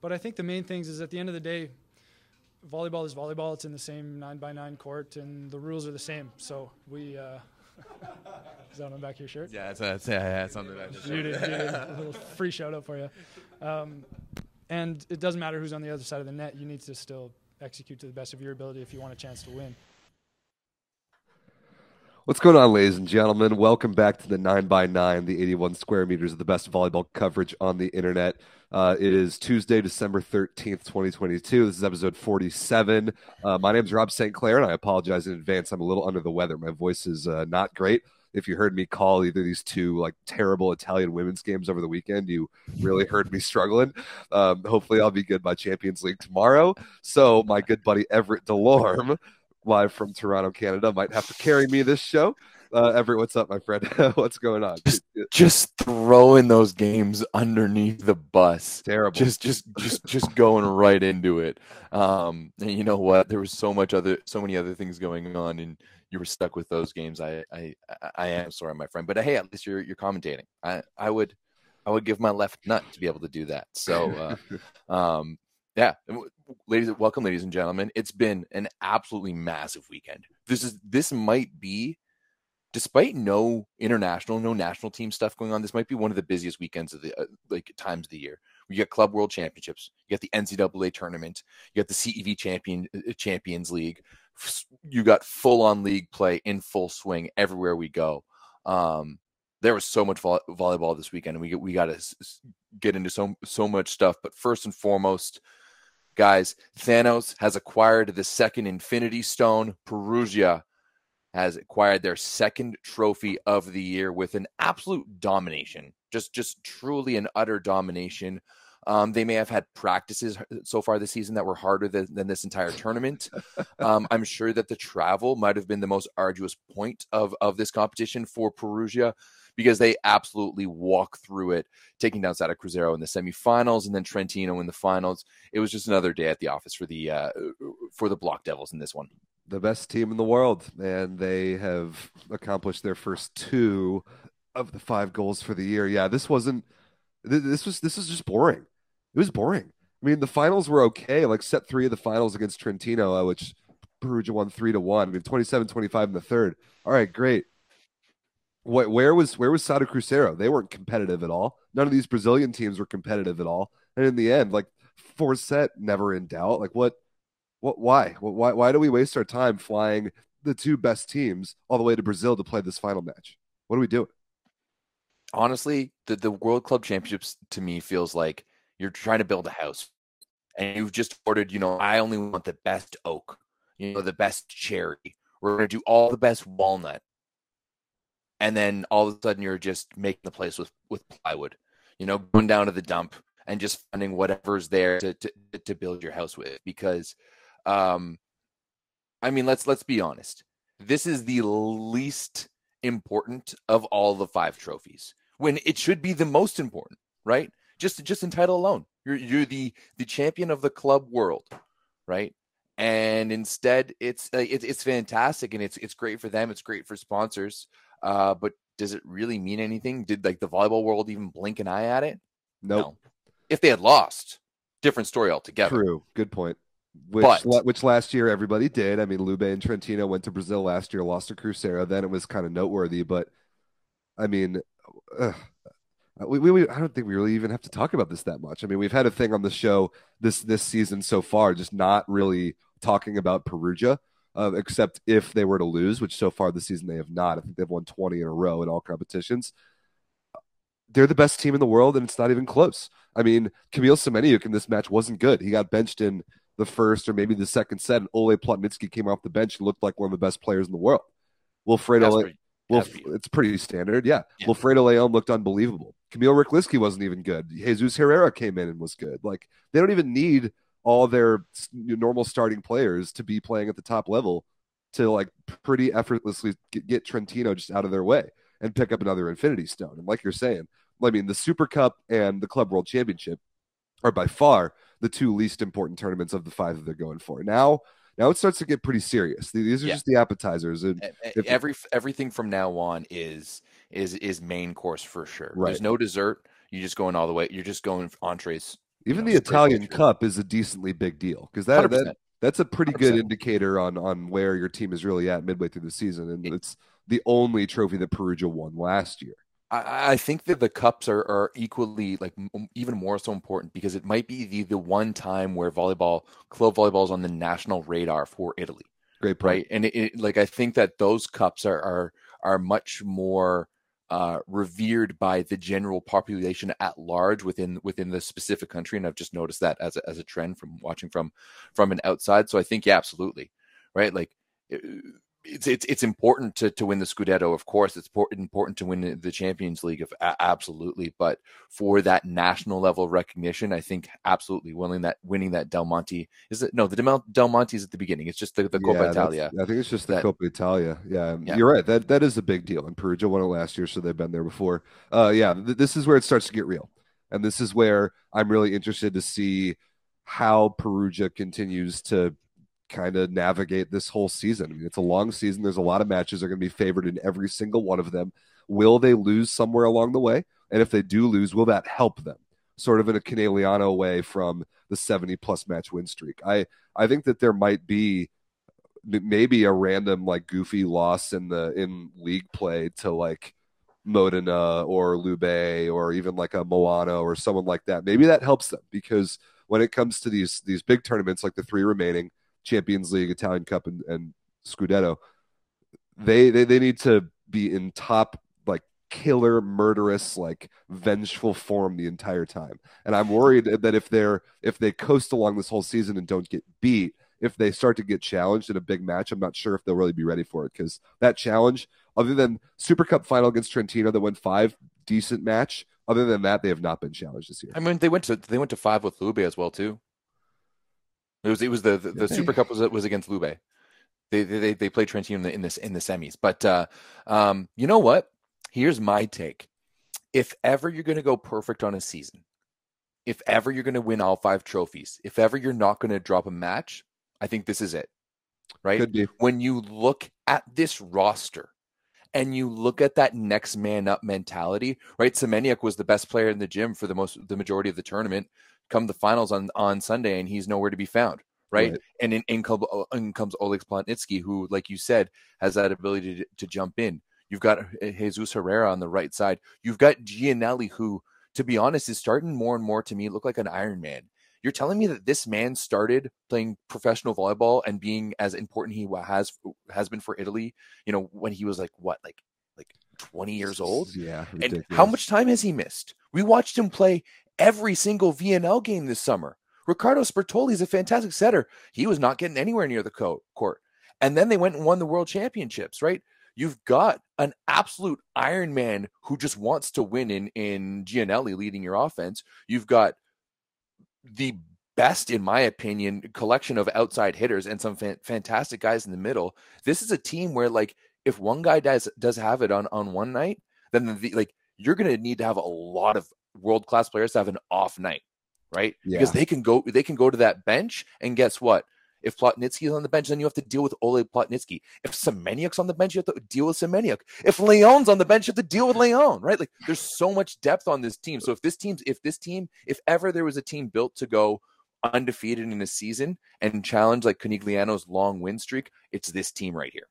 but I think the main things is at the end of the day, volleyball is volleyball. It's in the same nine by nine court, and the rules are the same. So we. Uh, is that on the back of your shirt? Yeah, that's, that's, yeah, that's on the back of You did, you did. A little free shout out for you. Um, and it doesn't matter who's on the other side of the net. You need to still execute to the best of your ability if you want a chance to win. What's going on, ladies and gentlemen? Welcome back to the 9x9, the 81 square meters of the best volleyball coverage on the internet. Uh, it is Tuesday, December 13th, 2022. This is episode 47. Uh, my name is Rob St. Clair, and I apologize in advance. I'm a little under the weather. My voice is uh, not great. If you heard me call either these two like terrible Italian women's games over the weekend, you really heard me struggling. Um, hopefully, I'll be good by Champions League tomorrow. So, my good buddy Everett Delorme live from Toronto, Canada, might have to carry me this show. Uh, Everett, what's up, my friend? what's going on? Just, just throwing those games underneath the bus. Terrible. Just, just, just, just going right into it. Um, and you know what? There was so much other, so many other things going on, and you were stuck with those games. I, I, I am sorry, my friend. But hey, at least you're, you're commentating. I, I would, I would give my left nut to be able to do that. So, uh, um, yeah, ladies, welcome, ladies and gentlemen. It's been an absolutely massive weekend. This is this might be, despite no international, no national team stuff going on, this might be one of the busiest weekends of the uh, like times of the year. You got Club World Championships, you got the NCAA tournament, you got the CEV Champion uh, Champions League, you got full on league play in full swing everywhere we go. Um, there was so much vo- volleyball this weekend, and we we got to get into so so much stuff. But first and foremost Guys, Thanos has acquired the second Infinity Stone. Perugia has acquired their second trophy of the year with an absolute domination. Just, just truly an utter domination. Um, they may have had practices so far this season that were harder than, than this entire tournament. Um, I'm sure that the travel might have been the most arduous point of, of this competition for Perugia because they absolutely walk through it, taking down Sada Cruzeiro in the semifinals and then Trentino in the finals. It was just another day at the office for the uh, for the Block Devils in this one. The best team in the world, and they have accomplished their first two of the five goals for the year. Yeah, this wasn't. This was this was just boring. It was boring. I mean, the finals were okay. Like set three of the finals against Trentino, uh, which Perugia won three to one. I mean, 27-25 in the third. All right, great. What, where was where was Sada Cruzeiro? They weren't competitive at all. None of these Brazilian teams were competitive at all. And in the end, like four set, never in doubt. Like what, what, why, why, why do we waste our time flying the two best teams all the way to Brazil to play this final match? What are we doing? Honestly, the the World Club Championships to me feels like you're trying to build a house, and you've just ordered. You know, I only want the best oak. You know, the best cherry. We're going to do all the best walnut and then all of a sudden you're just making the place with with plywood you know going down to the dump and just finding whatever's there to to, to build your house with because um i mean let's let's be honest. This is the least important of all the five trophies when it should be the most important right? Just just in title alone. You're you're the the champion of the club world right? And instead it's uh, it's, it's fantastic and it's it's great for them. It's great for sponsors uh, but does it really mean anything? Did like the volleyball world even blink an eye at it? Nope. No. If they had lost, different story altogether. True. Good point. Which, but, which last year everybody did. I mean, Lube and Trentino went to Brazil last year, lost to Cruzeiro. Then it was kind of noteworthy. But I mean, uh, we, we, I don't think we really even have to talk about this that much. I mean, we've had a thing on the show this this season so far, just not really talking about Perugia uh, except if they were to lose, which so far this season they have not. I think they've won 20 in a row in all competitions. They're the best team in the world, and it's not even close. I mean, Kamil Semeniuk in this match wasn't good. He got benched in the first or maybe the second set, and Ole Plotnitsky came off the bench and looked like one of the best players in the world. Wilfredo, well, it's pretty standard, yeah. yeah. Wilfredo Leon looked unbelievable. Kamil Rychlicki wasn't even good. Jesus Herrera came in and was good. Like they don't even need all their normal starting players to be playing at the top level to like pretty effortlessly get, Trentino just out of their way and pick up another Infinity Stone. And like you're saying, I mean, the Super Cup and the Club World Championship are by far the two least important tournaments of the five that they're going for. Now, now it starts to get pretty serious. These are yeah. just the appetizers. And if, every everything from now on is is is main course for sure. Right. There's no dessert. You're just going all the way. You're just going entrees Even know, the Italian Cup is a decently big deal because that, that that's a pretty 100%. good indicator on on where your team is really at midway through the season, and it's the only trophy that Perugia won last year. I, I think that the cups are, are equally like m- even more so important because it might be the the one time where volleyball club volleyball is on the national radar for Italy. Great point. Right, and it, it, like I think that those cups are are are much more uh, revered by the general population at large within within the specific country, and I've just noticed that as a, as a trend from watching from from an outside. So I think yeah, absolutely, right. Like it's it's it's important to to win the Scudetto, of course. It's important to win the Champions League, of absolutely. But for that national level recognition, I think absolutely winning that winning that Del Monte is it no the Del, Del Monte is at the beginning. It's just the, the Coppa yeah, Italia. I think it's just the that, Coppa Italia. Yeah, yeah, you're right. That that is a big deal. And Perugia won it last year, so they've been there before. Uh, yeah, th- this is where it starts to get real, and this is where I'm really interested to see how Perugia continues to kind of navigate this whole season. I mean, it's a long season. There's a lot of matches. They're going to be favored in every single one of them. Will they lose somewhere along the way? And if they do lose, will that help them? Sort of in a Conegliano way from the 70 plus match win streak. I I think that there might be maybe a random like goofy loss in the in league play to like Modena or Lube or even like a Moano or someone like that. Maybe that helps them because when it comes to these these big tournaments like the three remaining, Champions League, Italian Cup, and, and Scudetto, they, they they need to be in top like killer, murderous, like vengeful form the entire time. And I'm worried that if they're if they coast along this whole season and don't get beat, if they start to get challenged in a big match, I'm not sure if they'll really be ready for it because that challenge, other than Super Cup final against Trentino that went five, decent match. Other than that, they have not been challenged this year. I mean, they went to they went to five with Lube as well too. It was it was the the, the Super Cup was was against Lube. They they they played Trentino in the in this in the semis. But uh, um, you know what? Here's my take. If ever you're going to go perfect on a season, if ever you're going to win all five trophies, if ever you're not going to drop a match, I think this is it. Right? When you look at this roster and you look at that next man up mentality, right? Semeniuk was the best player in the gym for the most the majority of the tournament come the finals on on Sunday and he's nowhere to be found. Right? right. And in, in, comes, uh, in comes Oleg Plotnitsky, who, like you said, has that ability to, to jump in. You've got Jesus Herrera on the right side. You've got Giannelli, who, to be honest, is starting more and more to me look like an Iron Man. You're telling me that this man started playing professional volleyball and being as important he has has been for Italy. You know, when he was like what, like like 20 years old. Yeah. Ridiculous. And how much time has he missed? We watched him play every single VNL game this summer. Riccardo Sbertoli is a fantastic setter. He was not getting anywhere near the court. And then they went and won the world championships, right? You've got an absolute Iron Man who just wants to win in, in Giannelli leading your offense. You've got the best, in my opinion, collection of outside hitters and some fan- fantastic guys in the middle. This is a team where, like, if one guy does does have it on on one night, then the, like you're going to need to have a lot of world class players to have an off night, right? Yeah. Because they can go they can go to that bench and guess what? If Plotnitsky's on the bench, then you have to deal with Oleg Plotnitsky. If Semeniuk's on the bench, you have to deal with Semeniuk. If Leon's on the bench, you have to deal with Leon, right? Like there's so much depth on this team. So if this team's if this team, if ever there was a team built to go undefeated in a season and challenge like Conegliano's long win streak, it's this team right here.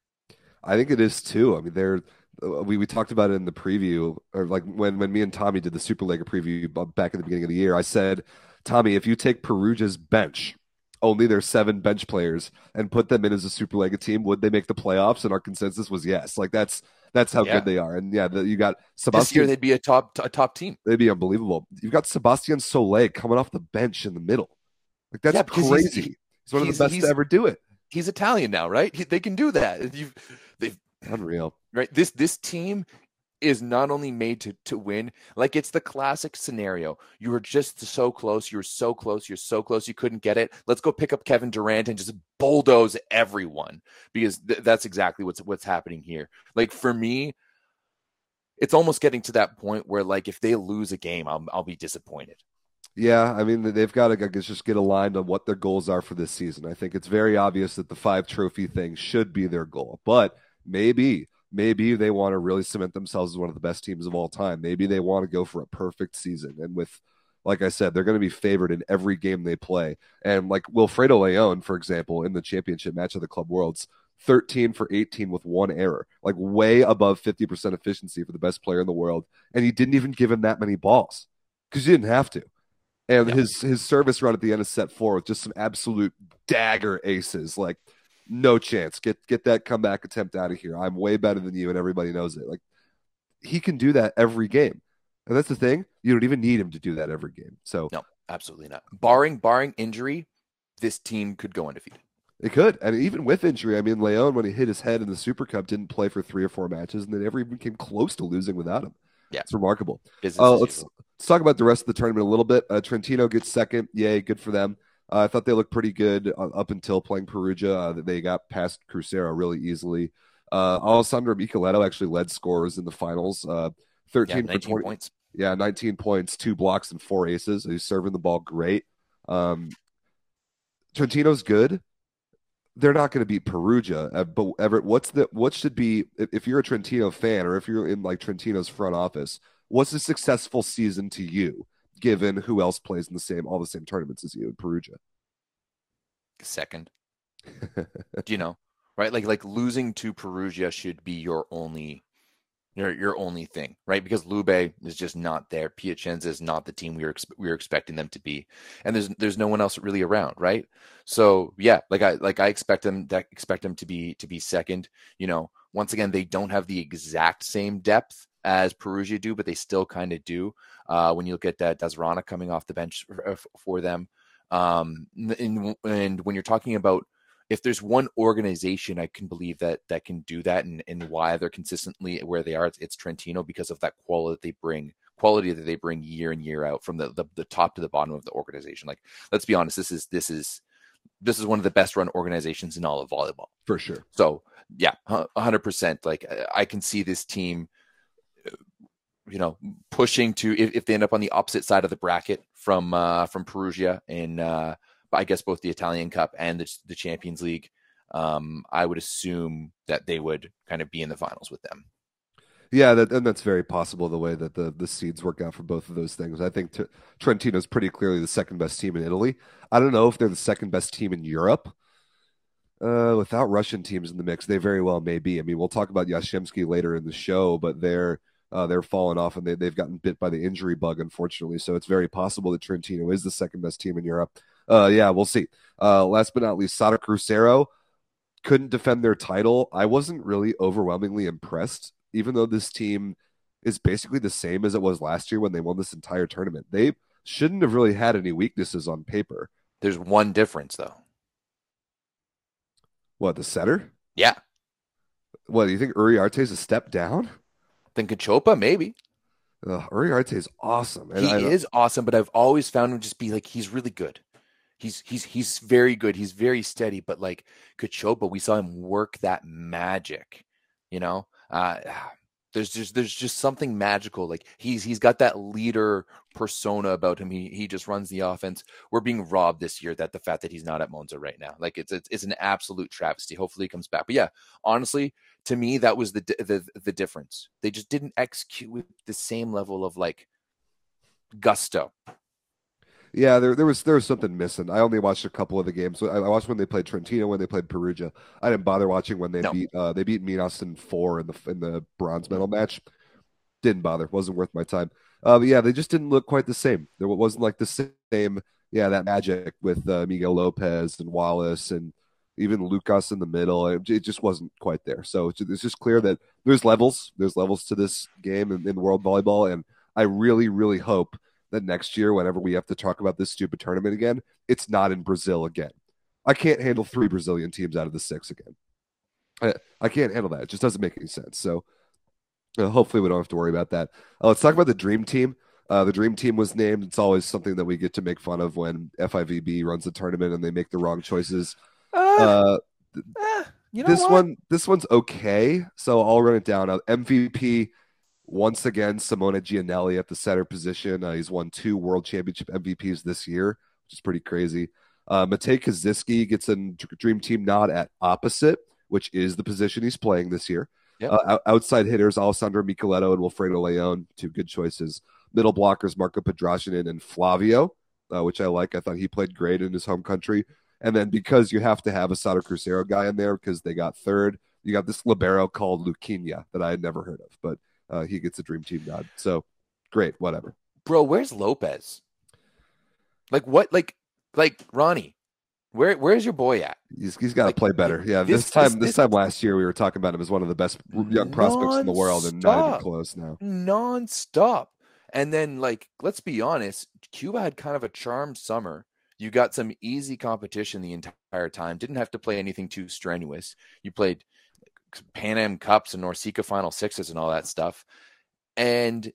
I think it is too. I mean, they're Uh, we, we talked about it in the preview or like when when me and Tommy did the Superlega preview back at the beginning of the year. I said, Tommy, if you take Perugia's bench, only their seven bench players, and put them in as a Superlega team, would they make the playoffs? And our consensus was yes. Like that's that's how yeah. good they are. And yeah, the, you got Sebastian. This year they'd be a top a top team. They'd be unbelievable. You've got Sebastian Solé coming off the bench in the middle. Like that's yeah, crazy. He's, he's, one of the best to ever do it. He's Italian now, right? He, they can do that. You've, they've unreal right? This this team is not only made to to win, like it's the classic scenario. You were just so close, you were so close, you're so close, you couldn't get it. Let's go pick up Kevin Durant and just bulldoze everyone because th- that's exactly what's what's happening here. Like for me, it's almost getting to that point where like if they lose a game, I'll I'll be disappointed. Yeah, I mean they've got to just get aligned on what their goals are for this season. I think it's very obvious that the five trophy thing should be their goal, but maybe maybe they want to really cement themselves as one of the best teams of all time. Maybe they want to go for a perfect season. And with like I said, they're going to be favored in every game they play. And like Wilfredo Leon, for example, in the championship match of the Club Worlds, 13 for 18 with one error, like way above 50% efficiency for the best player in the world. And he didn't even give him that many balls because you didn't have to. And yeah. his his service run at the end of set four with just some absolute dagger aces, like no chance. Get get that comeback attempt out of here. I'm way better than you, and everybody knows it. Like he can do that every game. And that's the thing. You don't even need him to do that every game. So no, absolutely not. Barring barring injury, this team could go undefeated. It could, and even with injury, I mean, Leon when he hit his head in the Super Cup didn't play for three or four matches, and they never even came close to losing without him. Yeah, it's remarkable. Uh, let's let's talk about the rest of the tournament a little bit. Uh, Trentino gets second. Yay, good for them. Uh, I thought they looked pretty good uh, up until playing Perugia. Uh, they got past Cruzeiro really easily. Uh, Alessandro Michieletto actually led scorers in the finals. Uh, 13 yeah, for 20 points. Yeah, 19 points, two blocks, and four aces. He's serving the ball great. Um, Trentino's good. They're not going to beat Perugia, uh, but Everett, what's the what should be if you're a Trentino fan or if you're in like Trentino's front office? What's a successful season to you, given who else plays in the same all the same tournaments as you in Perugia? Second, do you know right? Like like losing to Perugia should be your only your your only thing, right? Because Lube is just not there. Piacenza is not the team we were we were expecting them to be, and there's there's no one else really around, right? So yeah, like I like I expect them that expect them to be to be second. You know, once again, they don't have the exact same depth as Perugia do, but they still kind of do. Uh, when you look at that Dazrana coming off the bench for, for them, um, and, and when you're talking about if there's one organization I can believe that that can do that and, and why they're consistently where they are, it's, it's Trentino because of that quality that they bring, quality that they bring year in year out from the, the the top to the bottom of the organization. Like, let's be honest, this is this is this is one of the best run organizations in all of volleyball for sure. So yeah, hundred percent. Like I can see this team, you know, pushing to if, if, they end up on the opposite side of the bracket from uh, from Perugia and uh, I guess both the Italian Cup and the, the Champions League. Um, I would assume that they would kind of be in the finals with them. Yeah, that, and that's very possible the way that the, the seeds work out for both of those things. I think t- Trentino's pretty clearly the second best team in Italy. I don't know if they're the second best team in Europe. Uh, without Russian teams in the mix, they very well may be. I mean, we'll talk about Jastrzębski later in the show, but they're uh, they're falling off and they, they've gotten bit by the injury bug, unfortunately. So it's very possible that Trentino is the second best team in Europe uh, yeah, we'll see. Uh, last but not least, Sada Cruzeiro couldn't defend their title. I wasn't really overwhelmingly impressed, even though this team is basically the same as it was last year when they won this entire tournament. They shouldn't have really had any weaknesses on paper. There's one difference though. What, the setter? Yeah. What, do you think Uriarte is a step down? Then Cachopa, maybe. Uh, Uriarte is awesome. And he I, is awesome, but I've always found him just be like he's really good he's he's he's very good. He's very steady, but like Cachopa, we saw him work that magic. You know, uh, there's just there's just something magical. Like he's he's got that leader persona about him. He he just runs the offense. We're being robbed this year that the fact that he's not at Monza right now. Like it's it's, it's an absolute travesty. Hopefully he comes back. But yeah, honestly, to me that was the the the difference. They just didn't execute with the same level of like gusto yeah, there there was there was something missing. I only watched a couple of the games. I, watched when they played Trentino, when they played Perugia. I didn't bother watching when they no. beat uh, they beat Minas in four in the in the bronze medal match. Didn't bother. wasn't worth my time. Uh, but yeah, they just didn't look quite the same. There wasn't like the same. Yeah, that magic with uh, Miguel Lopez and Wallace and even Lucas in the middle. It, it, just wasn't quite there. So it's, it's just clear that there's levels. There's levels to this game in, in world volleyball, and I really, really hope that next year, whenever we have to talk about this stupid tournament again, it's not in Brazil again. I can't handle three Brazilian teams out of the six again. I, I can't handle that. It just doesn't make any sense. So uh, hopefully we don't have to worry about that. Uh, let's talk about the dream team. Uh, the dream team was named. It's always something that we get to make fun of when FIVB runs a tournament and they make the wrong choices. Uh, uh, eh, you know this what? one, this one's okay. So I'll run it down. Uh, MVP once again, Simone Giannelli at the center position. Uh, he's won two World Championship MVPs this year, which is pretty crazy. Uh, Matey Kaziyski gets a Dream Team nod at opposite, which is the position he's playing this year. Yep. Uh, outside hitters, Alessandro Michieletto and Wilfredo Leon, two good choices. middle blockers Marko Podraščanin and Flavio, uh, which I like. I thought he played great in his home country. And then because you have to have a Sada Cruzeiro guy in there because they got third, you got this libero called Luquinha that I had never heard of, but uh, he gets a dream team nod. So great, whatever. Bro, where's Lopez? Like what? Like like Ronnie? Where where's your boy at? He's he's got to like, play better. Yeah, this, this time this, this, time last year we were talking about him as one of the best young prospects in the world, and not even close now. Non-stop. And then like let's be honest, Cuba had kind of a charmed summer. You got some easy competition the entire time. Didn't have to play anything too strenuous. You played Pan Am Cups and NORCECA Final Sixes and all that stuff. And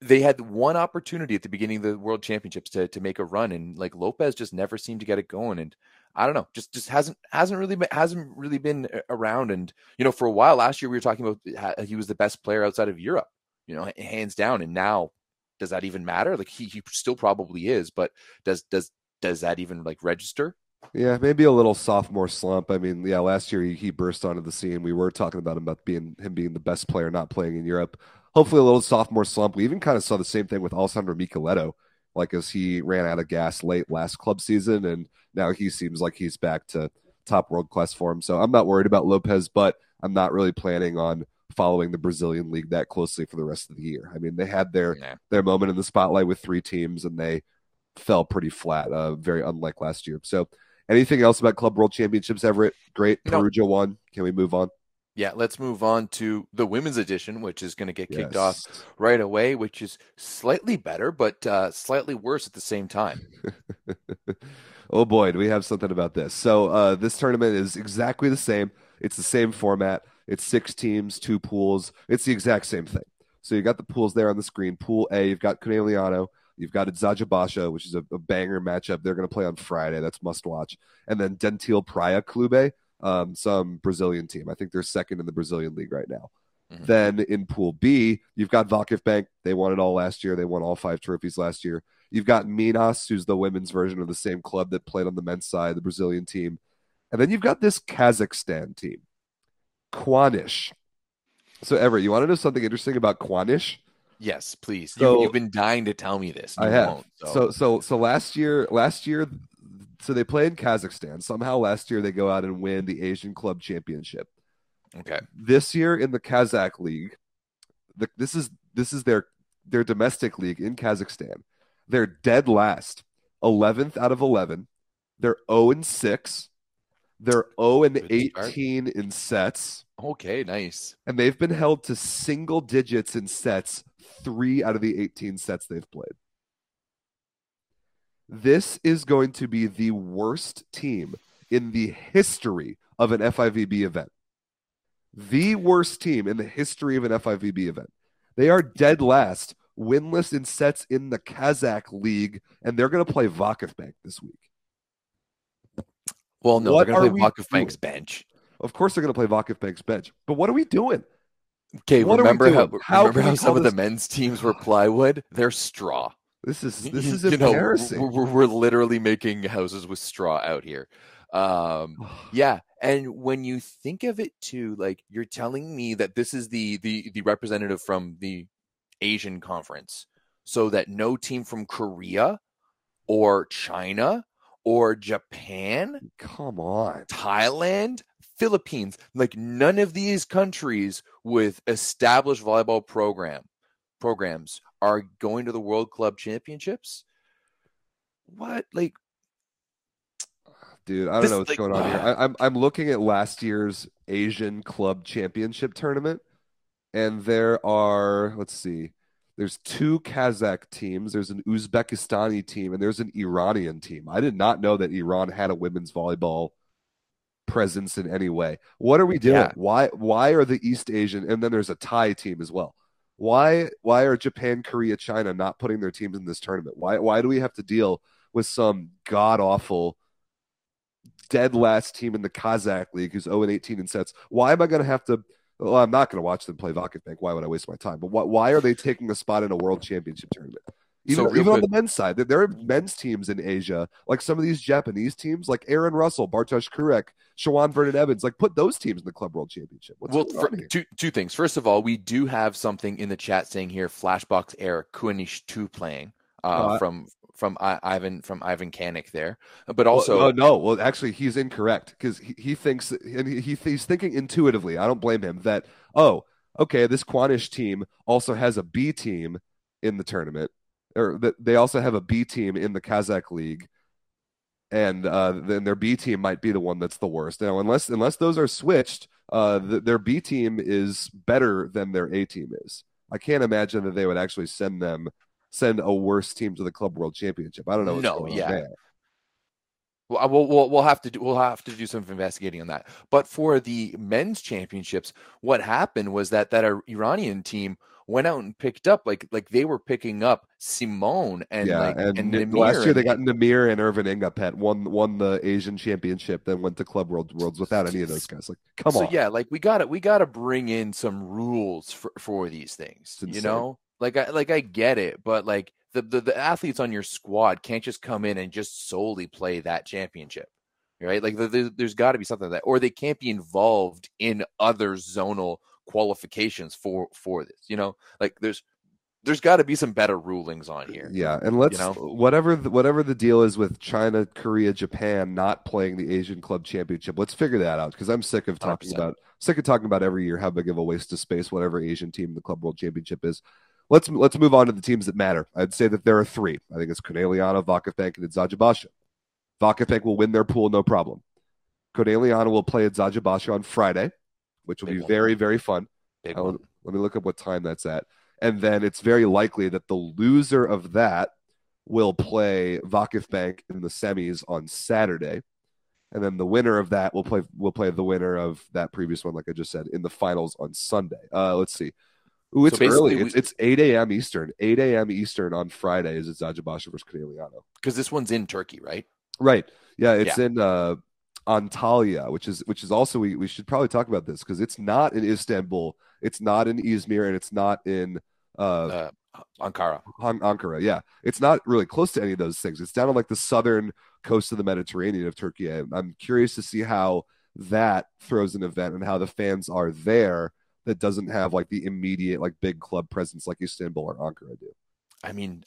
they had one opportunity at the beginning of the World Championships to to make a run, and like Lopez just never seemed to get it going. And I don't know, just just hasn't hasn't really been, hasn't really been around. And you know, for a while last year, we were talking about he was the best player outside of Europe, you know, hands down. And now, does that even matter? Like he he still probably is, but does does does that even like register? Yeah, maybe a little sophomore slump. I mean, yeah, last year he, he burst onto the scene. We were talking about him about being him being the best player not playing in Europe hopefully a little sophomore slump. We even kind of saw the same thing with Alessandro Michieletto, like as he ran out of gas late last club season, and now he seems like he's back to top world class form. So I'm not worried about Lopez, but I'm not really planning on following the Brazilian league that closely for the rest of the year. I mean, they had their yeah. their moment in the spotlight with three teams, and they fell pretty flat, uh, very unlike last year. So, anything else about Club World Championships, Everett? Great, Perugia no. won. Can we move on? Yeah, let's move on to the women's edition, which is going to get kicked yes. off right away, which is slightly better, but uh, slightly worse at the same time. oh boy, do we have something about this? So uh, this tournament is exactly the same. It's the same format. It's six teams, two pools. It's the exact same thing. So you got the pools there on the screen. Pool A, you've got Conegliano, you've got Eczacıbaşı, which is a, a banger matchup. They're going to play on Friday. That's must watch. And then Dentil Praia Clube um, some Brazilian team. I think they're second in the Brazilian league right now. Mm-hmm. Then in Pool B, you've got VakifBank. They won it all last year. They won all five trophies last year. You've got Minas, who's the women's version of the same club that played on the men's side, the Brazilian team. And then you've got this Kazakhstan team, Kuanysh. So, Everett, you want to know something interesting about Kuanysh? Yes, please. So, you, have been dying to tell me this. I have. So. so, so, so last year, last year so they play in Kazakhstan. Somehow last year they go out and win the Asian Club Championship. Okay. This year in the Kazakh League, the, this is this is their their domestic league in Kazakhstan. They're dead last, eleventh out of eleven. They're zero and six. They're 0 and eighteen in sets. Okay, nice. And they've been held to single digits in sets three out of the eighteen sets they've played. This is going to be the worst team in the history of an FIVB event. The worst team in the history of an FIVB event. They are dead last, winless in sets in the Kazakh league, and they're going to play VakifBank this week. Well, no, what they're going to play VakifBank's bench. Of course, they're going to play VakifBank's bench. But what are we doing? Okay, what remember how, how, remember how some of the men's teams were plywood? They're straw. This is this is you embarrassing. Know, we're, we're literally making houses with straw out here. Um, yeah, and when you think of it too, like you're telling me that this is the the the representative from the Asian conference, so that no team from Korea or China or Japan, come on, Thailand, Philippines, like none of these countries with established volleyball program programs are going to the World Club Championships. What like dude. I don't this, know what's like, going on here. I, am I'm, I'm looking at last year's Asian Club Championship tournament, and there are let's see, there's two Kazakh teams, there's an Uzbekistani team, and there's an Iranian team. I did not know that Iran had a women's volleyball presence in any way. What are we doing? Yeah. Why why are the East Asian and then there's a Thai team as well? why why are Japan, Korea, China not putting their teams in this tournament? Why why do we have to deal with some god awful dead last team in the Kazakh league who's 0 and 18 in sets? Why am I going to have to? Well, I'm not going to watch them play VakifBank. Why would I waste my time? But why, why are they taking a spot in a world championship tournament? Even, so even on the men's side, there are men's teams in Asia, like some of these Japanese teams, like Aaron Russell, Bartosz Kurek, Sharone Vernon Evans. Like, put those teams in the Club World Championship. What's well, for, two two things. First of all, we do have something in the chat saying here, Flashbox Air Kuanish two playing uh, uh, from from Ivan from Ivan Kanik there, but also well, oh no, well actually he's incorrect because he, he thinks and he, he's thinking intuitively. I don't blame him that oh okay this Kuanysh team also has a B team in the tournament or that they also have a B team in the Kazakh league, and uh, then their B team might be the one that's the worst. Now, unless unless those are switched, uh, the, their B team is better than their A team is. I can't imagine that they would actually send them send a worse team to the Club World Championship. I don't know. no, yeah. Well, we'll, we'll, we'll have to do, we'll have to do some investigating on that. But for the men's championships, what happened was that that Iranian team went out and picked up like like they were picking up Simone and yeah, like and, and last year they got Nimir and Earvin N'Gapeth won won the Asian championship, then went to Club World Worlds without any of those guys. Like, come on. so, on. yeah, like we got to we got to bring in some rules for for these things. You know, like I like I get it, but like the, the the athletes on your squad can't just come in and just solely play that championship right? Like the, the, there's got to be something like that, or they can't be involved in other zonal qualifications for for this. You know, like there's there's got to be some better rulings on here. Yeah, and let's you know? Uh, whatever the, whatever the deal is with China, Korea, Japan not playing the Asian Club Championship. Let's figure that out because I'm sick of talking 100%. about sick of talking about every year how big of a waste of space whatever Asian team the Club World Championship is. Let's let's move on to the teams that matter. I'd say that there are three. I think it's Conegliano, Vakifbank, and Eczacıbaşı. Vakifbank will win their pool, no problem. Conegliano will play Eczacıbaşı on Friday which will Big be one. very, very fun. Big one. Let me look up what time that's at. And then it's very likely that the loser of that will play Vakifbank in the semis on Saturday. And then the winner of that will play will play the winner of that previous one, like I just said, in the finals on Sunday. Uh, let's see. Ooh, it's so early. We, it's, it's 8 a.m. Eastern. 8 a.m. Eastern on Friday is Eczacıbaşı versus Conegliano. Because this one's in Turkey, right? Right. Yeah, it's yeah. in uh, Antalya, which is which is also we, we should probably talk about this because it's not in Istanbul, it's not in Izmir, and it's not in uh, uh Ankara. Ankara, yeah, it's not really close to any of those things. It's down on like the southern coast of the Mediterranean of Turkey. I'm curious to see how that throws an event and how the fans are there that doesn't have like the immediate like big club presence like Istanbul or Ankara do. I mean,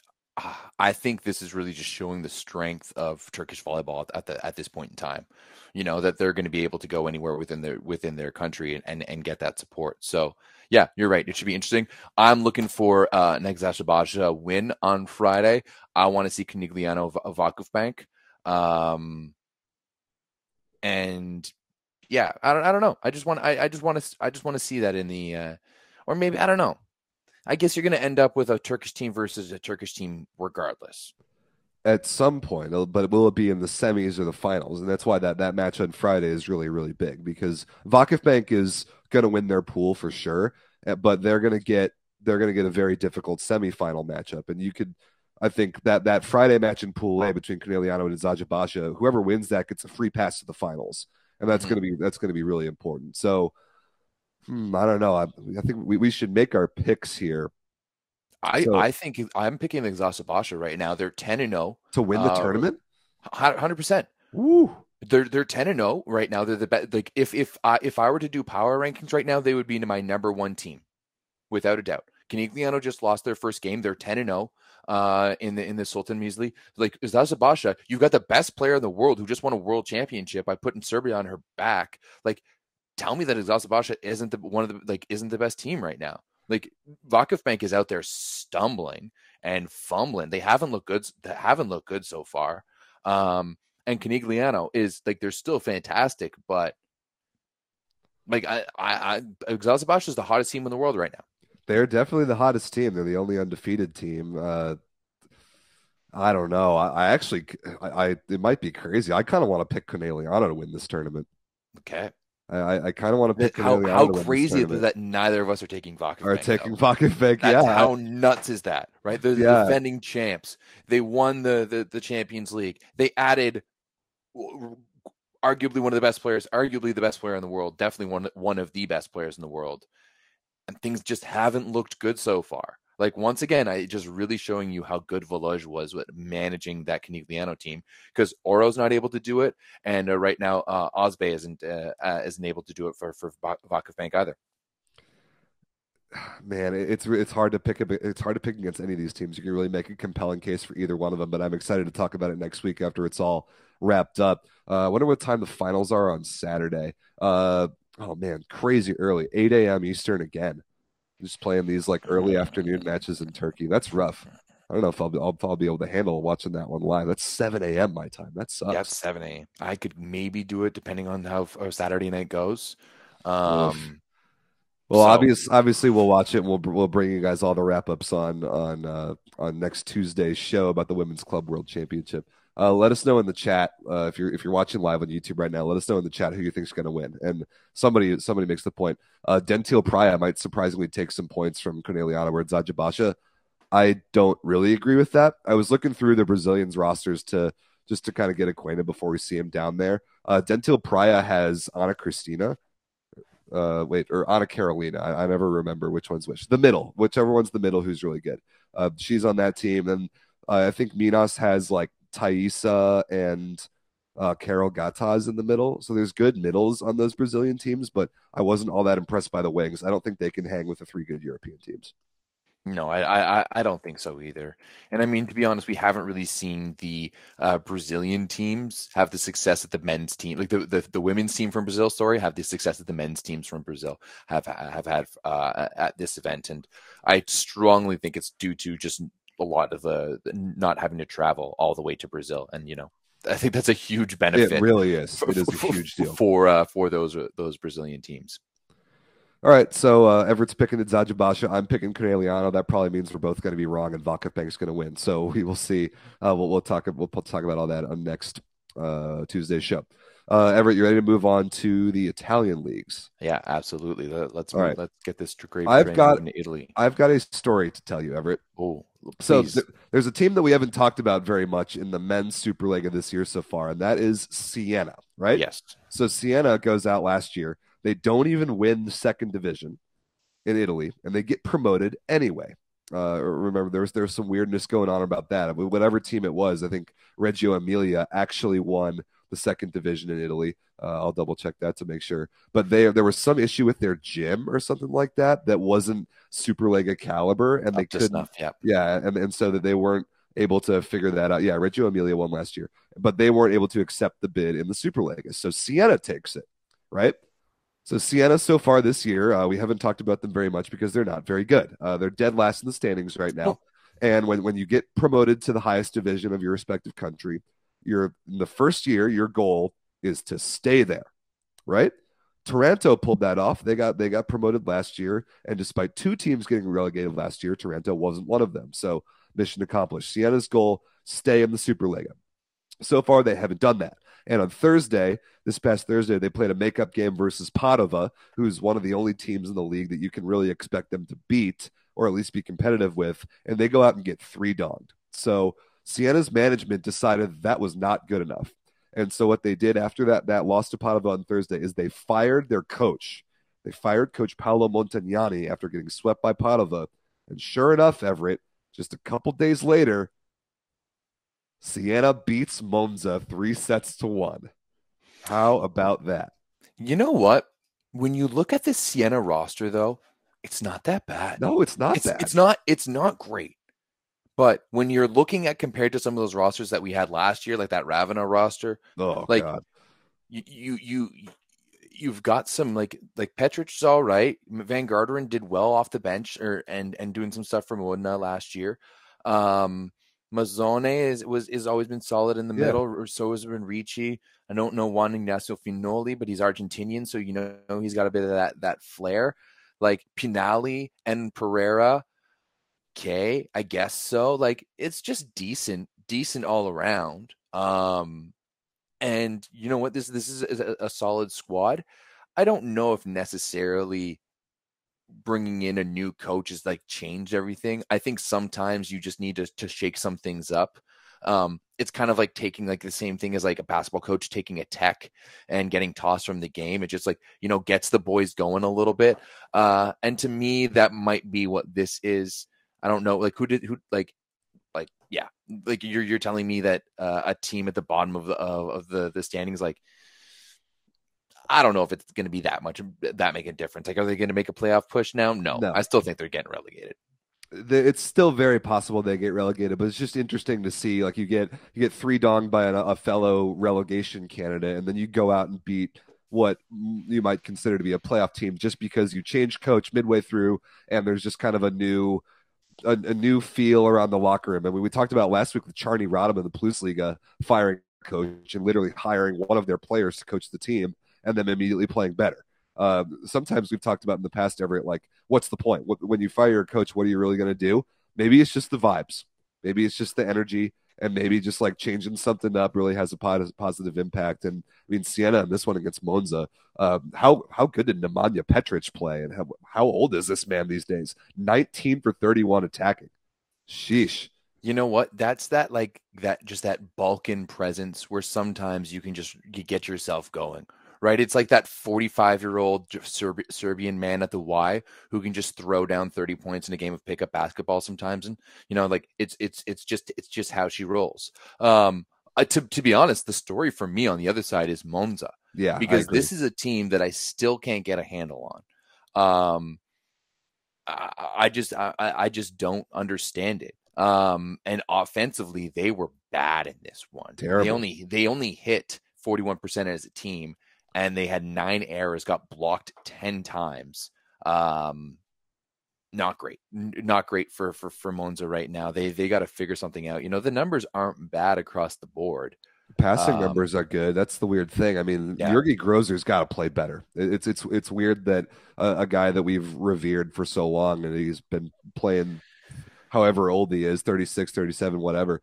I think this is really just showing the strength of Turkish volleyball at the at this point in time. You know that they're going to be able to go anywhere within their within their country and, and, and get that support. So yeah, you're right. It should be interesting. I'm looking for uh, an Eczacıbaşı win on Friday. I want to see Conegliano Vakifbank. Um, and yeah, I don't I don't know. I just want I, I just want to I just want to see that in the uh, or maybe I don't know. I guess you're going to end up with a Turkish team versus a Turkish team regardless. At some point, but will it be in the semis or the finals? And that's why that, that match on Friday is really, really big because Vakifbank is going to win their pool for sure, eh, but they're going to get they're going to get a very difficult semifinal matchup. And you could, I think that that Friday match in Pool A between Conegliano and Eczacıbaşı, whoever wins that gets a free pass to the finals, and that's mm-hmm. going to be that's going to be really important. So Hmm, I don't know. I, I think we, we should make our picks here. I, so, I think I'm picking the Eczacıbaşı right now. They're 10 and 0 to win the uh, tournament. 100%. Woo. They're they're 10 and 0 right now. They're the best like if if I if I were to do power rankings right now, they would be in my number 1 team without a doubt. Conegliano just lost their first game. They're 10 and 0 uh, in the in the Sultanlar Ligi. Like Eczacıbaşı, you've got the best player in the world who just won a world championship by putting Serbia on her back. Like tell me that Eczacıbaşı isn't the one of the like isn't the best team right now. Like Vakifbank is out there stumbling and fumbling. They haven't looked good. They haven't looked good so far. Um, and Conegliano is like they're still fantastic, but like I, I, I Eczacıbaşı is the hottest team in the world right now. They're definitely the hottest team. They're the only undefeated team. Uh, I don't know. I, I actually, I, I, it might be crazy. I kind of want to pick Conegliano to win this tournament. Okay. I, I kind of want to pick how, how crazy is that neither of us are taking Vakifbank. Are taking Vakifbank, yeah. How nuts is that, right? They're the yeah. defending champs. They won the, the, the Champions League. They added arguably one of the best players, arguably the best player in the world, definitely one one of the best players in the world. And things just haven't looked good so far. Like once again, I just really showing you how good Wolosz was with managing that Conegliano team because Orro's not able to do it, and uh, right now uh, Özbay isn't uh, uh, isn't able to do it for for Bank either. Man, it's it's hard to pick a, it's hard to pick against any of these teams. You can really make a compelling case for either one of them, but I'm excited to talk about it next week after it's all wrapped up. Uh, I wonder what time the finals are on Saturday. Uh, oh man, crazy early, 8 a.m. Eastern again. Just playing these like early afternoon matches in Turkey. That's rough. I don't know if I'll be, I'll, I'll be able to handle watching that one live. That's 7 a.m. my time. That sucks. Yeah, 7 a.m. I could maybe do it depending on how Saturday night goes. Um, well, so. obviously, obviously, we'll watch it. And we'll we'll bring you guys all the wrap ups on on uh, on next Tuesday's show about the Women's Club World Championship. Uh, let us know in the chat uh, if you're if you're watching live on YouTube right now. Let us know in the chat who you think is going to win. And somebody somebody makes the point. Uh, Dentil Praia might surprisingly take some points from Conegliano where Eczacıbaşı. I don't really agree with that. I was looking through the Brazilians rosters to just to kind of get acquainted before we see him down there. Uh, Dentil Praia has Ana Cristina. Uh, wait, or Ana Carolina. I, I, never remember which one's which. The middle, whichever one's the middle, who's really good. Uh, she's on that team. And uh, I think Minas has like Thaisa and uh, Carol Gattaz in the middle. So there's good middles on those Brazilian teams, but I wasn't all that impressed by the wings. I don't think they can hang with the three good European teams. No, I, I I don't think so either. And I mean, to be honest, we haven't really seen the uh, Brazilian teams have the success that the men's team, like the, the, the women's team from Brazil, story, have the success that the men's teams from Brazil have have had uh, at this event. And I strongly think it's due to just a lot of the, the not having to travel all the way to Brazil, and you know, I think that's a huge benefit. It really is. it is a huge deal for uh, for those those Brazilian teams. All right, so uh, Everett's picking Eczacıbaşı. I'm picking Conegliano. That probably means we're both going to be wrong, and VakifBank's going to win. So we will see. Uh, we'll, we'll talk. We'll talk about all that on next uh, Tuesday's show. Uh, Everett, you ready to move on to the Italian leagues? Yeah, absolutely. Let, us move, right. let's get this to great. I've got in Italy. I've got a story to tell you, Everett. Oh, so th- there's a team that we haven't talked about very much in the men's Superlega this year so far, and that is Siena, right? Yes. So Siena goes out last year. They don't even win the second division in Italy, and they get promoted anyway. Uh, remember, there was there was some weirdness going on about that. Whatever team it was, I think Reggio Emilia actually won the second division in Italy. Uh, I'll double check that to make sure. But they there was some issue with their gym or something like that that wasn't Superlega caliber, and Up they couldn't. Enough, yeah, yeah, and and so that they weren't able to figure that out. Yeah, Reggio Emilia won last year, but they weren't able to accept the bid in the Superlega. So Siena takes it, right? So Siena so far this year, uh, we haven't talked about them very much because they're not very good. Uh, they're dead last in the standings right now. Oh. And when, when you get promoted to the highest division of your respective country, you're in the first year, your goal is to stay there, right? Taranto pulled that off. They got they got promoted last year, and despite two teams getting relegated last year, Taranto wasn't one of them. So mission accomplished. Siena's goal: stay in the Superlega. So far, they haven't done that. And on Thursday, this past Thursday, they played a makeup game versus Padova, who's one of the only teams in the league that you can really expect them to beat or at least be competitive with. And they go out and get three donged. So Siena's management decided that was not good enough. And so what they did after that that loss to Padova on Thursday is they fired their coach. They fired coach Paolo Montagnani after getting swept by Padova. And sure enough, Everett, just a couple days later, Siena beats Monza three sets to one. How about that? You know what? When you look at the Siena roster, though, it's not that bad. No, it's not it's, bad. It's not. It's not great. But when you're looking at compared to some of those rosters that we had last year, like that Ravenna roster, oh like God. you you you you've got some like like Petric is all right. Van Garderen did well off the bench or and and doing some stuff from Modena last year. Um Mazzone is was is always been solid in the yeah. middle, or so has been Ricci. I don't know Juan Ignacio Finoli, but he's Argentinian, so you know he's got a bit of that that flair. Like Pinali and Pereira okay, I guess so. Like it's just decent, decent all around. Um, and you know what? This this is a, a solid squad. I don't know if necessarily bringing in a new coach is like changed everything. I think sometimes you just need to to shake some things up. Um, it's kind of like taking like the same thing as like a basketball coach taking a tech and getting tossed from the game. It just like you know gets the boys going a little bit. Uh, and to me, that might be what this is. I don't know. Like who did who like like yeah like you're you're telling me that uh, a team at the bottom of the of, of the the standings like I don't know if it's going to be that much that make a difference. Like, are they going to make a playoff push now? No, no. I still think they're getting relegated. It's still very possible they get relegated, but it's just interesting to see. Like, you get you get three dong by a, a fellow relegation candidate, and then you go out and beat what you might consider to be a playoff team just because you change coach midway through, and there's just kind of a new a, a, new feel around the locker room. And we, we talked about last week with Czarni Radom the Plusliga firing coach and literally hiring one of their players to coach the team and then immediately playing better. Um, sometimes we've talked about in the past, Everett, like, what's the point? When you fire your coach, what are you really going to do? Maybe it's just the vibes. Maybe it's just the energy and maybe just like changing something up really has a positive impact. And I mean, Siena in this one against Monza, um, how how good did Nemanja Petric play, and how, how old is this man these days? 19 for 31 attacking. Sheesh. You know what? That's that like that just that Balkan presence where sometimes you can just you get yourself going right? It's like that 45 year old Serb- Serbian man at the Y who can just throw down 30 points in a game of pickup basketball sometimes. And, you know, like it's, it's, it's just, it's just how she rolls. Um, uh, to, to be honest, the story for me on the other side is Monza. Yeah. Because this is a team that I still can't get a handle on. Um, I, I just, I, I just don't understand it. Um, and offensively, they were bad in this one. Terrible. They only, they only hit 41% as a team and they had nine errors, got blocked 10 times. Um, not great, not great for, for, for Monza right now. They, they got to figure something out. You know, the numbers aren't bad across the board. Passing um, numbers are good. That's the weird thing. I mean, yeah. Georg Grozer's got to play better. It's it's it's weird that a, a, guy that we've revered for so long and he's been playing however old he is 36 37 whatever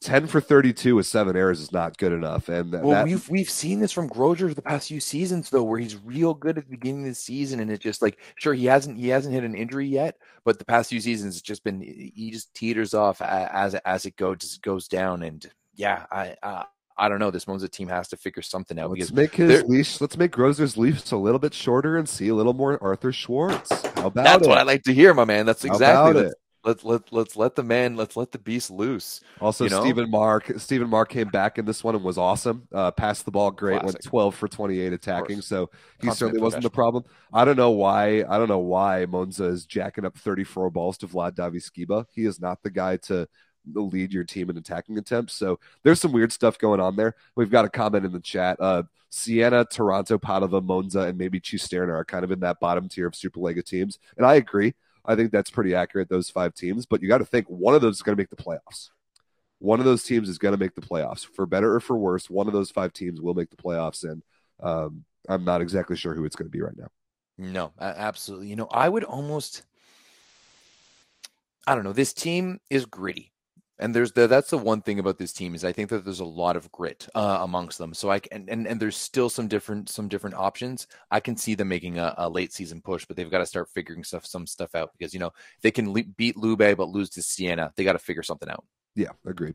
10 for 32 with seven errors is not good enough and well that... we've we've seen this from Grozer the past few seasons though where he's real good at the beginning of the season and it's just like sure he hasn't he hasn't hit an injury yet but the past few seasons it's just been he just teeters off as as it goes goes down and yeah I uh, I don't know. This Monza team has to figure something out. Let's make his leash. Let's make Grozer's leash a little bit shorter and see a little more Arthur Szwarc. How about That's it? what I like to hear, my man. That's exactly. It let's let let's let the man let's let the beast loose. Also, you know? Stephen Maar Stephen Maar came back in this one and was awesome. Uh, passed the ball great, Classic. went twelve for twenty eight attacking. So he certainly wasn't the problem. I don't know why. I don't know why Monza is jacking up thirty four balls to Vlad Davyskiba. He is not the guy to lead your team in attacking attempts. So there's some weird stuff going on there. We've got a comment in the chat. Uh, Siena, Taranto, Padova, Monza, and maybe Cisterna are kind of in that bottom tier of Superlega teams. And I agree. I think that's pretty accurate, those five teams. But you got to think one of those is going to make the playoffs. One of those teams is going to make the playoffs. For better or for worse, one of those five teams will make the playoffs. And um, I'm not exactly sure who it's going to be right now. No, absolutely. You know, I would almost, I don't know, this team is gritty. And there's the, that's the one thing about this team is I think that there's a lot of grit uh, amongst them. So I can, and, and there's still some different some different options. I can see them making a, a late season push, but they've got to start figuring stuff some stuff out because you know they can le- beat Lube but lose to Siena. They got to figure something out. Yeah, agreed.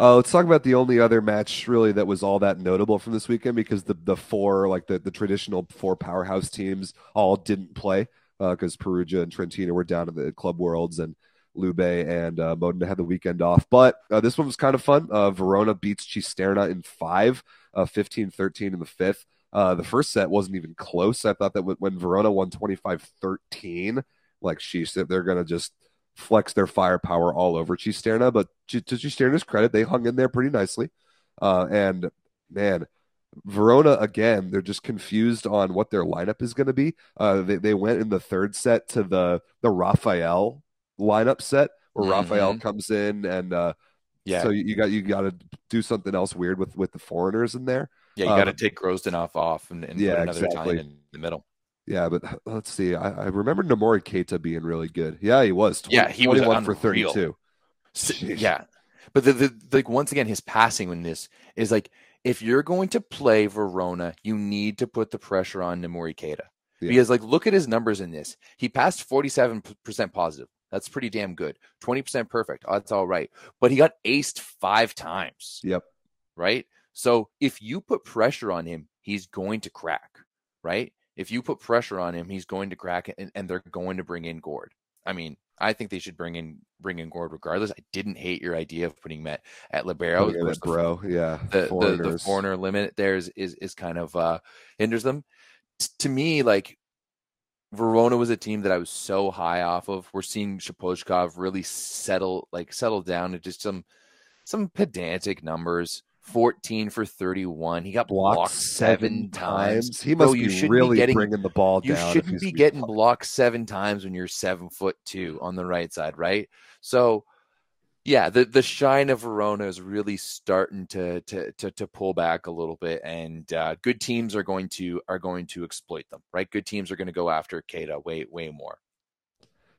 Uh, let's talk about the only other match really that was all that notable from this weekend because the the four like the the traditional four powerhouse teams all didn't play because uh, Perugia and Trentino were down in the club worlds and Lube and uh, Modena had the weekend off. But uh, this one was kind of fun. Uh, Verona beats Cisterna in five, uh, 15 13 in the fifth. Uh, the first set wasn't even close. I thought that when Verona won 25 13, like she said, they're going to just flex their firepower all over Cisterna. But to Cisterna's credit, they hung in there pretty nicely. Uh, and man, Verona again, they're just confused on what their lineup is going to be. Uh, they they went in the third set to the the Raphael lineup set where mm-hmm. Raphael comes in and uh, yeah. So you got you got to do something else weird with with the foreigners in there. Yeah, you um, got to take Grozdanov off and, and yeah, put another exactly. Italian in the middle. Yeah, but let's see. I, I remember Noumory Keita being really good. Yeah, he was. 20, yeah, he was one for thirty-two. yeah, but the, the like once again, his passing in this is like if you're going to play Verona, you need to put the pressure on Noumory Keita. Yeah. Because like look at his numbers in this. He passed forty-seven percent positive. That's pretty damn good. 20% perfect. Oh, that's all right. But he got aced five times. Yep. Right. So if you put pressure on him, he's going to crack. Right. If you put pressure on him, he's going to crack and, and they're going to bring in Gord. I mean, I think they should bring in bring in Gord regardless. I didn't hate your idea of putting Met at libero. Oh, bro, yeah, the, the, the foreigner limit there is is, is kind of uh, hinders them. To me, like Verona was a team that I was so high off of. We're seeing Sapozhkov really settle like settle down to just some some pedantic numbers. 14 for 31. He got blocked, blocked seven times. times. He must Bro, be really be getting, bringing the ball you down. You shouldn't be getting blocked seven times when you're seven foot two on the right side, right? So, yeah, the the shine of Verona is really starting to to to, to pull back a little bit, and uh, good teams are going to are going to exploit them, right? Good teams are going to go after Keita way way more.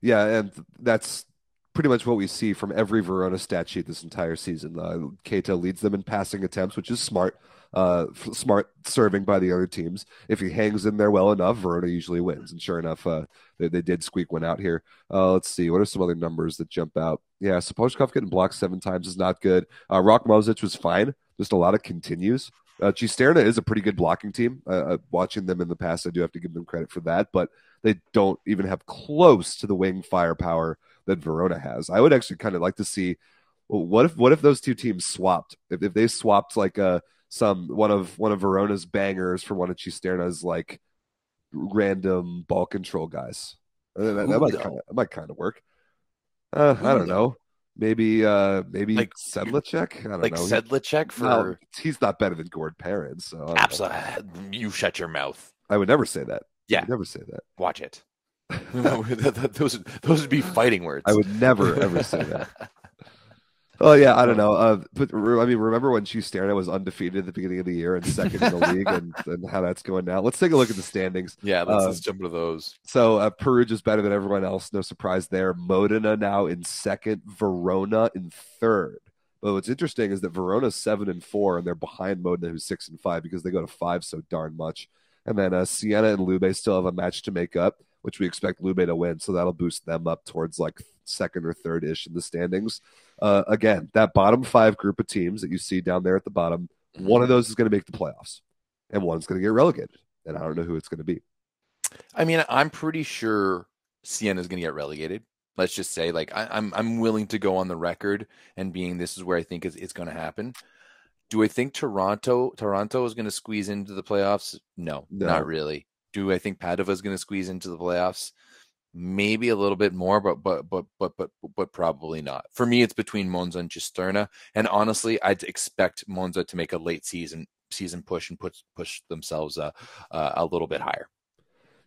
Yeah, and that's pretty much what we see from every Verona stat sheet this entire season. Uh, Keita leads them in passing attempts, which is smart. Uh, smart serving by the other teams. If he hangs in there well enough, Verona usually wins. And sure enough, uh, they, they did squeak one out here. Uh, let's see. What are some other numbers that jump out? Yeah, Sapozhkov getting blocked seven times is not good. Uh, Rok Možič was fine. Just a lot of continues. Uh, Cisterna is a pretty good blocking team. Uh, uh, watching them in the past, I do have to give them credit for that, but they don't even have close to the wing firepower that Verona has. I would actually kind of like to see what if what if those two teams swapped? If, if they swapped like a uh, some one of one of Verona's bangers for one of Cisterna's like random ball control guys. Uh, that, that, might kinda, that might kind of work. Uh, I don't know. Maybe uh maybe like Sedlacek. I don't like know. Sedlacek for no, he's not better than Gord Perrin. So absolutely, you shut your mouth. I would never say that. Yeah, never say that. Watch it. those those would be fighting words. I would never ever say that. Oh yeah, I don't know. Uh, but I mean, remember when Cisterna was undefeated at the beginning of the year and second in the league, and, and, how that's going now? Let's take a look at the standings. Yeah, let's, uh, let's jump into those. So uh, Perugia is better than everyone else. No surprise there. Modena now in second. Verona in third. But what's interesting is that Verona's seven and four, and they're behind Modena, who's six and five, because they go to five so darn much. And then uh, Siena and Lube still have a match to make up which we expect Lube to win. So that'll boost them up towards like second or third ish in the standings. Uh, again, that bottom five group of teams that you see down there at the bottom, one of mm-hmm. those is going to make the playoffs, and one's going to get relegated. And I don't know who it's going to be. I mean, I'm pretty sure Siena is going to get relegated. Let's just say, like, I, am I'm, I'm willing to go on the record and being this is where I think it's, it's going to happen. Do I think Taranto Taranto is going to squeeze into the playoffs? No, no. not really. Do I think Padova is going to squeeze into the playoffs? Maybe a little bit more, but but but but but but probably not. For me, it's between Monza and Cisterna, and honestly, I'd expect Monza to make a late season season push and push push themselves uh, uh, a little bit higher.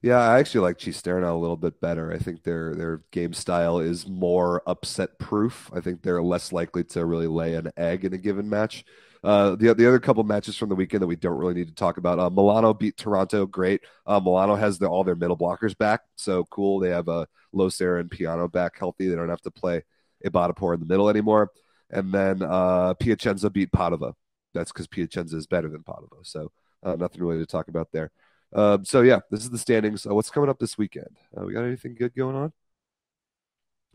Yeah, I actually like Cisterna a little bit better. I think their their game style is more upset proof. I think they're less likely to really lay an egg in a given match. Uh, the the other couple matches from the weekend that we don't really need to talk about. Uh, Milano beat Taranto, great. Uh, Milano has the, all their middle blockers back, so cool. They have a uh, Losera and Piano back healthy. They don't have to play Ebadipour in the middle anymore. And then uh, Piacenza beat Padova. That's because Piacenza is better than Padova. So uh, nothing really to talk about there. Um, so yeah, this is the standings. Uh, what's coming up this weekend? Uh, we got anything good going on?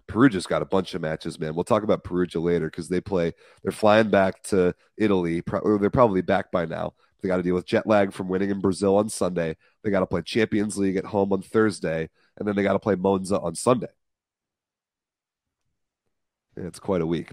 Perugia's got a bunch of matches, man. We'll talk about Perugia later because they play. They're flying back to Italy. Pro- they're probably back by now. They got to deal with jet lag from winning in Brazil on Sunday. They got to play Champions League at home on Thursday, and then they got to play Monza on Sunday. it's quite a week.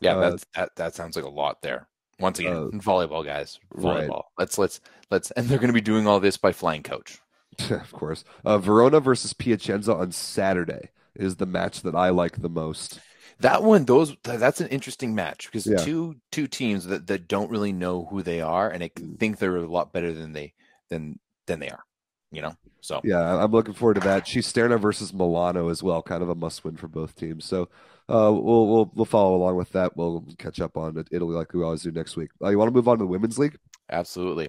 Yeah, uh, that that sounds like a lot there. Once again, uh, volleyball guys, volleyball. Right. Let's let's let's, and they're going to be doing all this by flying coach. of course, uh, Verona versus Piacenza on Saturday is the match that I like the most. That one, those that's an interesting match because yeah. two two teams that, that don't really know who they are and I think they're a lot better than they than than they are. You know, so yeah, I'm looking forward to that. Cisterna versus Milano as well, kind of a must win for both teams. So uh, we'll we'll we'll follow along with that. We'll catch up on Italy like we always do next week. Uh, you want to move on to the women's league? Absolutely.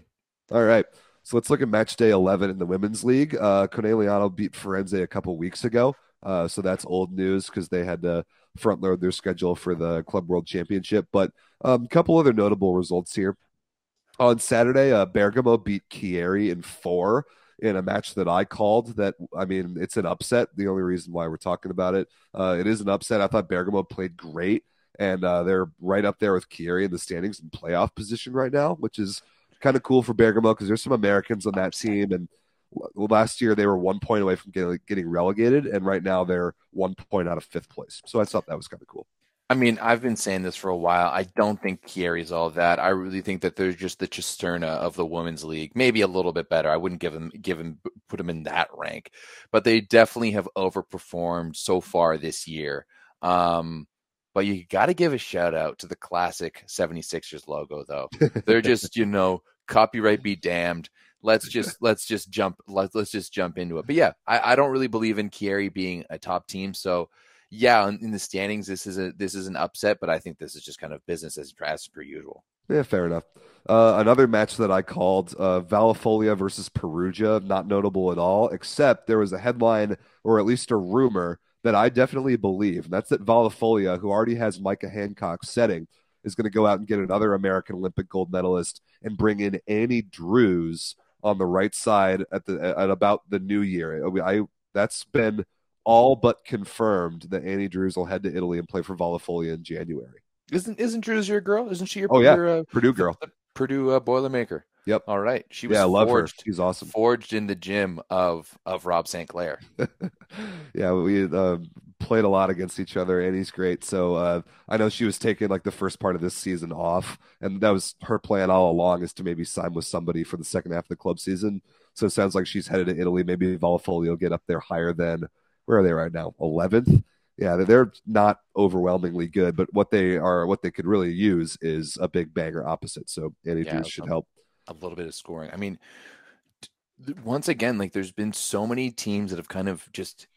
All right. So let's look at match day 11 in the women's league. Uh, Conegliano beat Firenze a couple weeks ago. Uh, so that's old news because they had to front load their schedule for the Club World Championship. But a um, couple other notable results here. On Saturday, uh, Bergamo beat Chieri in four in a match that I called. That I mean, it's an upset. The only reason why we're talking about it, uh, it is an upset. I thought Bergamo played great, and uh, they're right up there with Chieri in the standings in playoff position right now, which is kind of cool for Bergamo because there's some Americans on that team, and last year they were one point away from getting, getting relegated, and right now they're one point out of fifth place. So I thought that was kind of cool. I mean, I've been saying this for a while. I don't think Chieri's all that. I really think that they're just the Cisterna of the women's league, maybe a little bit better. I wouldn't give them, give them, put them in that rank, but they definitely have overperformed so far this year. Um, but you got to give a shout out to the classic 76ers logo, though. They're just, you know, copyright be damned. Let's just let's just jump let, let's just jump into it. But yeah, I, I don't really believe in Chieri being a top team. So yeah, in, in the standings, this is a this is an upset, but I think this is just kind of business as, as per usual. Yeah, fair enough. Uh, another match that I called uh, Vallefoglia versus Perugia, not notable at all, except there was a headline or at least a rumor that I definitely believe. And that's that Vallefoglia, who already has Micah Hancock setting, is going to go out and get another American Olympic gold medalist and bring in Annie Drews on the right side at the at about the new year. I that's been all but confirmed that Annie Drews will head to Italy and play for Vallefoglia in January. Isn't isn't Drews your girl? Isn't she your? Oh yeah, your, uh, Purdue girl, Purdue uh, Boilermaker. Yep. All right. She was yeah, I love forged, her. She's awesome. Forged in the gym of of Rob St. Clair. yeah, we uh, played a lot against each other, and he's great. So uh, I know she was taking like the first part of this season off, and that was her plan all along is to maybe sign with somebody for the second half of the club season. So it sounds like she's headed to Italy. Maybe Vallefoglia will get up there higher than where are they right now? Eleventh. Yeah, they're not overwhelmingly good, but what they are, what they could really use is a big banger opposite. So Annie yeah, Drews should help. A little bit of scoring. I mean, once again, like there's been so many teams that have kind of just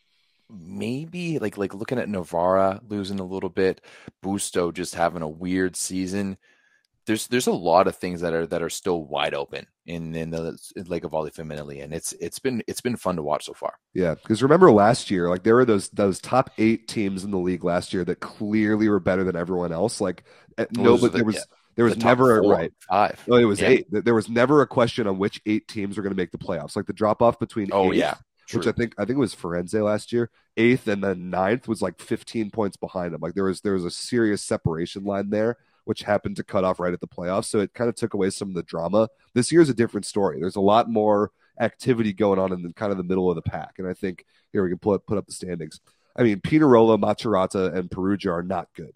maybe like like looking at Novara losing a little bit, Busto just having a weird season. There's there's a lot of things that are that are still wide open in in the Lega Volley Femminile, and it's it's been it's been fun to watch so far. Yeah, because remember last year, like there were those those top eight teams in the league last year that clearly were better than everyone else. Like eh, no, but there was. Yeah. There was the never four, right five. Oh, it was yeah. eight. There was never a question on which eight teams were going to make the playoffs. Like the drop off between oh yeah, True. which I think I think it was Firenze last year. Eighth and then ninth was like 15 points behind them. Like there was there was a serious separation line there which happened to cut off right at the playoffs. So it kind of took away some of the drama. This year's a different story. There's a lot more activity going on in the, kind of the middle of the pack. And I think here we can put, put up the standings. I mean, Pinerolo, Macerata, and Perugia are not good.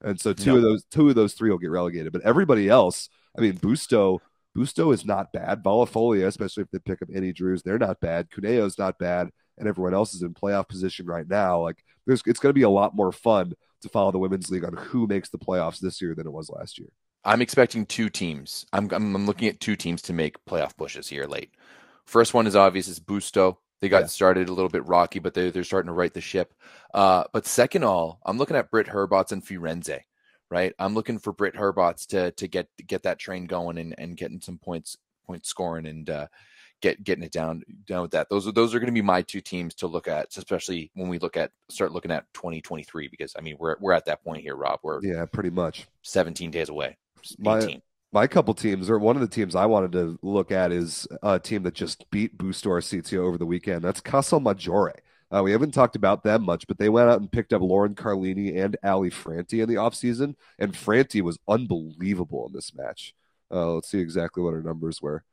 And so two no. of those two of those three will get relegated. But everybody else, I mean, Busto, Busto is not bad. Vallefoglia, especially if they pick up Annie Drews, they're not bad. Cuneo's not bad, and everyone else is in playoff position right now. Like there's it's gonna be a lot more fun to follow the women's league on who makes the playoffs this year than it was last year. I'm expecting two teams. I'm, I'm, I'm looking at two teams to make playoff pushes here late. First one is obvious is Busto. They got yeah. started a little bit rocky, but they, they're starting to right the ship. Uh, but second all, I'm looking at Britt Herbots and Firenze, right? I'm looking for Britt Herbots to to get get that train going and, and getting some points point scoring and uh, get getting it down down with that. Those are those are going to be my two teams to look at, especially when we look at start looking at 2023 because I mean we're we're at that point here, Rob. We're yeah, pretty much 17 days away. 18. My my couple teams, or one of the teams I wanted to look at, is a team that just beat Busto Arsizio over the weekend. That's Casal Maggiore. Uh, we haven't talked about them much, but they went out and picked up Lauren Carlini and Ali Frantti in the offseason, and Frantti was unbelievable in this match. Uh, let's see exactly what her numbers were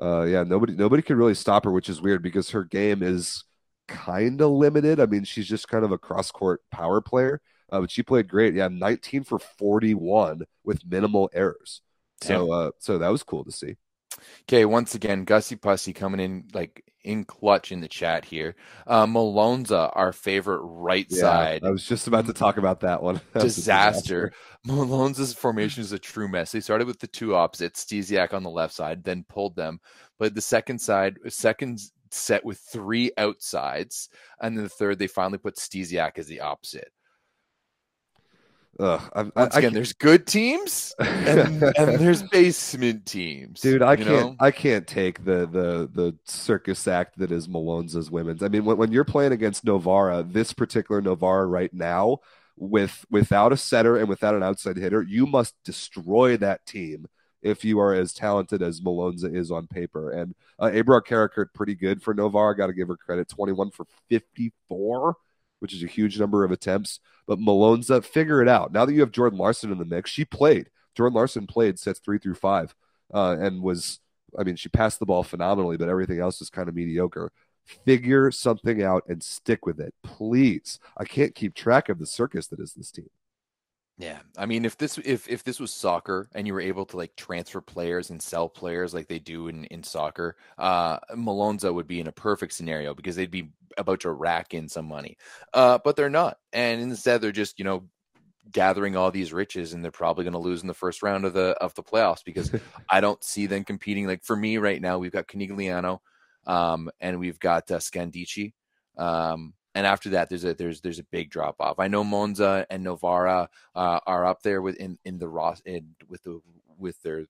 uh, yeah, nobody nobody can really stop her, which is weird because her game is kind of limited. I mean, she's just kind of a cross court power player, uh, but she played great. Yeah, 19 for 41 with minimal errors. So, uh, so that was cool to see. Okay, once again, Gussie Pussy coming in like in clutch in the chat here. Uh, Malonza, our favorite right yeah, side. I was just about to talk about that one. disaster. disaster. Malonza's formation is a true mess. They started with the two opposites, Stysiak on the left side, then pulled them. But the second side, second set with three outsides, and then the third, they finally put Stysiak as the opposite. Ugh, I, Once I, again, there's good teams and, and, there's basement teams. Dude, I can't know? I can't take the the the circus act that is Malonza's women's. I mean, when, when you're playing against Novara, this particular Novara right now, with without a setter and without an outside hitter, you must destroy that team if you are as talented as Malonza is on paper. And uh, Ebrar Karakurt pretty good for Novara. Got to give her credit. 21 for 54 which is a huge number of attempts. But Malone's up, figure it out. Now that you have Jordan Larson in the mix, she played. Jordan Larson played sets three through five uh, and was I mean, she passed the ball phenomenally, but everything else is kind of mediocre. Figure something out and stick with it, please. I can't keep track of the circus that is this team. Yeah, I mean, if this if if this was soccer and you were able to like transfer players and sell players like they do in in soccer, uh, Malonza would be in a perfect scenario because they'd be about to rack in some money, uh, but they're not, and instead they're just you know gathering all these riches and they're probably going to lose in the first round of the of the playoffs because I don't see them competing. Like for me right now, we've got Conegliano, um, and we've got uh, Scandicci. Um, and after that, there's a there's there's a big drop off. I know Monza and Novara uh, are up there with in in the Ross in, with the with their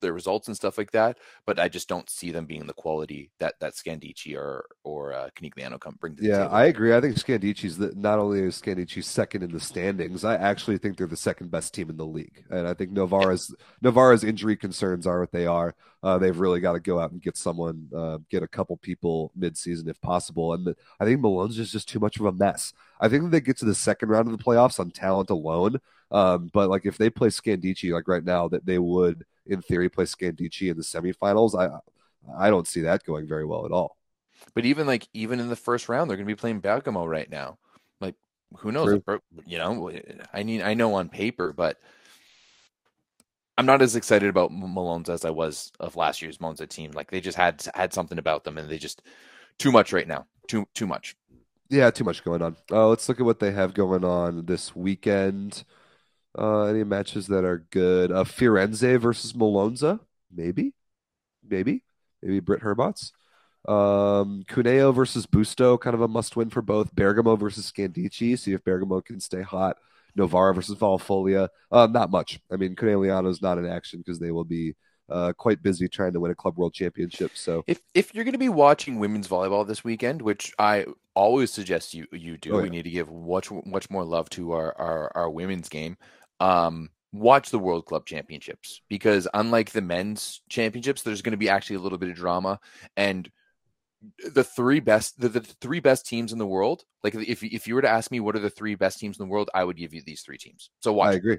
their results and stuff like that, but I just don't see them being the quality that that Scandicci or or uh, Conegliano come bring to the yeah. I agree. I think Scandicci's the, not only is Scandicci second in the standings, I actually think they're the second best team in the league, and I think Novara's Novara's injury concerns are what they are. Uh, they've really got to go out and get someone, uh, get a couple people mid-season if possible, and the, I think Malone's just just too much of a mess. I think they get to the second round of the playoffs on talent alone, um, but like if they play Scandicci like right now, that they would in theory play Scandicci in the semifinals. I I don't see that going very well at all. But even like even in the first round, they're going to be playing Bergamo right now. Like who knows? True. You know, I mean, I know on paper, but I'm not as excited about Malone's as I was of last year's Monza team. Like they just had had something about them, and they just too much right now. Too too much. Yeah, too much going on. Uh, let's look at what they have going on this weekend. Uh, any matches that are good? Uh, Firenze versus Malonza, maybe, maybe, maybe Britt Herbots. Um, Cuneo versus Busto, kind of a must win for both. Bergamo versus Scandicci, see if Bergamo can stay hot. Novara versus Vallefoglia, uh, not much. I mean, Conegliano is not in action because they will be uh, quite busy trying to win a club world championship. So if if you're going to be watching women's volleyball this weekend, which I always suggest you you do, oh, yeah. we need to give much much more love to our our, our women's game um, watch the World Club Championships because unlike the men's championships, there's going to be actually a little bit of drama. And the three best the, the three best teams in the world like if if you were to ask me what are the three best teams in the world i would give you these three teams. So watch i agree.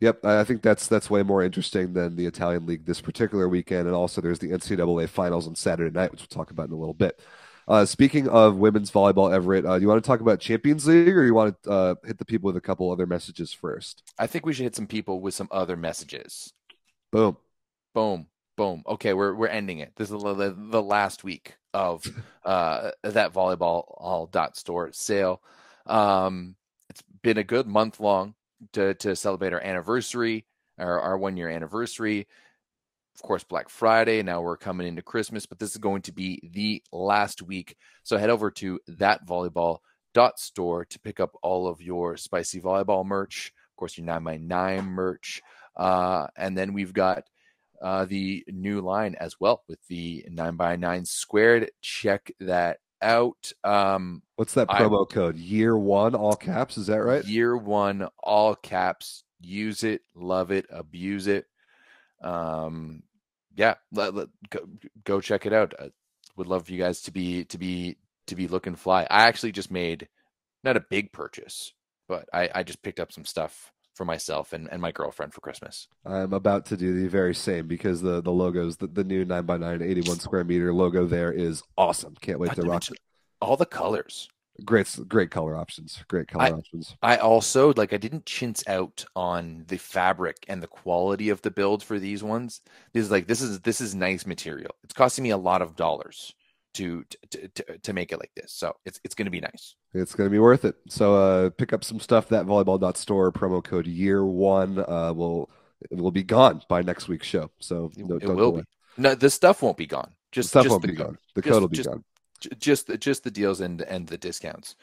Yep i think that's that's way more interesting than the italian league this particular weekend. And also there's the ncaa finals on saturday night which we'll talk about in a little bit uh, speaking of women's volleyball, Everett, uh, do you want to talk about Champions League, or you want to uh, hit the people with a couple other messages first? I think we should hit some people with some other messages. Boom, boom, boom. Okay, we're we're ending it. This is the, the last week of uh, that volleyball all dot store sale. Um, it's been a good month long to to celebrate our anniversary, our, our one year anniversary of course, Black Friday. Now we're coming into Christmas, but this is going to be the last week. So head over to that volleyball dot store to pick up all of your spicy volleyball merch, of course, your 9x9 merch. Uh, and then we've got uh, the new line as well with the 9x9 squared. Check that out. Um, What's that promo I, code? Year one, all caps. Is that right? Year one, all caps. Use it, love it, abuse it um, yeah, let, let, go, go check it out. I would love for you guys to be to be to be looking fly. I actually just made not a big purchase, but I, I just picked up some stuff for myself and, and my girlfriend for Christmas. I'm about to do the very same because the the logos, the, the new 9x9 81 square meter logo there is awesome. Can't wait not to rock it. All the colors great great color options great color I, options. I also like i didn't chintz out on the fabric and the quality of the build for these ones. This is like this is this is nice material. It's costing me a lot of dollars to to to, to make it like this. So it's it's going to be nice. It's going to be worth it. So uh pick up some stuff that volleyball store promo code year one uh will will be gone by next week's show. So no, it will be. no the stuff won't be gone. Just the stuff just won't the, be gone. The code will be just, gone just just the deals and and the discounts.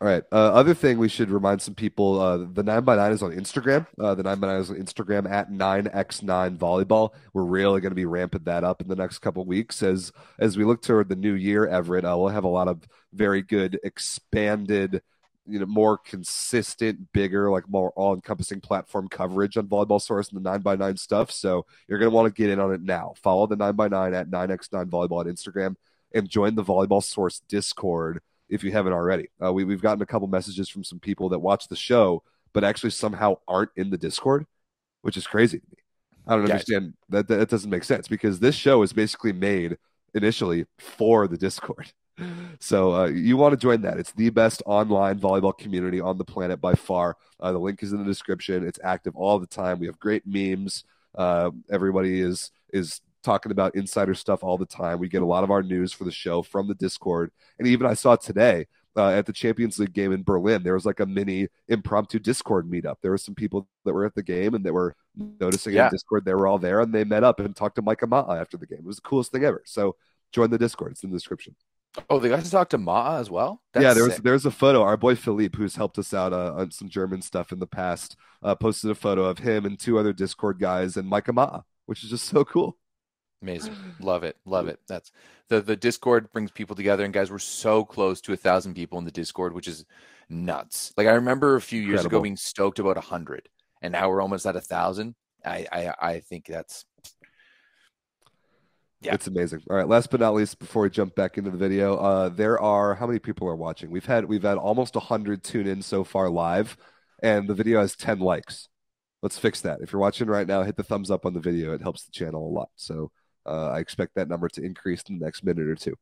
All right. Uh, other thing we should remind some people: uh, the nine by nine is on Instagram. Uh, the nine by nine is on Instagram at nine x nine volleyball. We're really going to be ramping that up in the next couple weeks as as we look toward the new year. Everett, uh, we'll have a lot of very good expanded, you know, more consistent, bigger, like more all encompassing platform coverage on Volleyball Source and the nine by nine stuff. So you're going to want to get in on it now. Follow the nine by nine at nine x nine volleyball on Instagram and join the Volleyball Source Discord if you haven't already. Uh, we, we've gotten a couple messages from some people that watch the show, but actually somehow aren't in the Discord, which is crazy to me. I don't understand that. That doesn't make sense because this show is basically made initially for the Discord. So uh, you want to join that? It's the best online volleyball community on the planet by far. Uh, the link is in the description. It's active all the time. We have great memes. Uh, everybody is is talking about insider stuff all the time. We get a lot of our news for the show from the Discord, and even I saw today uh, at the Champions League game in Berlin, there was like a mini impromptu Discord meetup. There were some people that were at the game and that were noticing yeah. in Discord. They were all there and they met up and talked to Micah Ma'a after the game. It was the coolest thing ever. So join the Discord. It's in the description. Oh, they got to talk to Ma as well. That's yeah, there's there's a photo. Our boy Philippe, who's helped us out uh, on some German stuff in the past, uh, posted a photo of him and two other Discord guys and Micah Ma'a, which is just so cool. Amazing, love it, love it. That's the the Discord brings people together, and guys, we're so close to a thousand people in the Discord, which is nuts. Like I remember a few years Incredible. ago being stoked about a hundred, and now we're almost at a thousand. I, I I think that's yeah. It's amazing. All right. Last but not least, before we jump back into the video, uh, there are how many people are watching? We've had we've had almost hundred tune in so far live, and the video has ten likes. Let's fix that. If you're watching right now, hit the thumbs up on the video. It helps the channel a lot. So uh, I expect that number to increase in the next minute or two.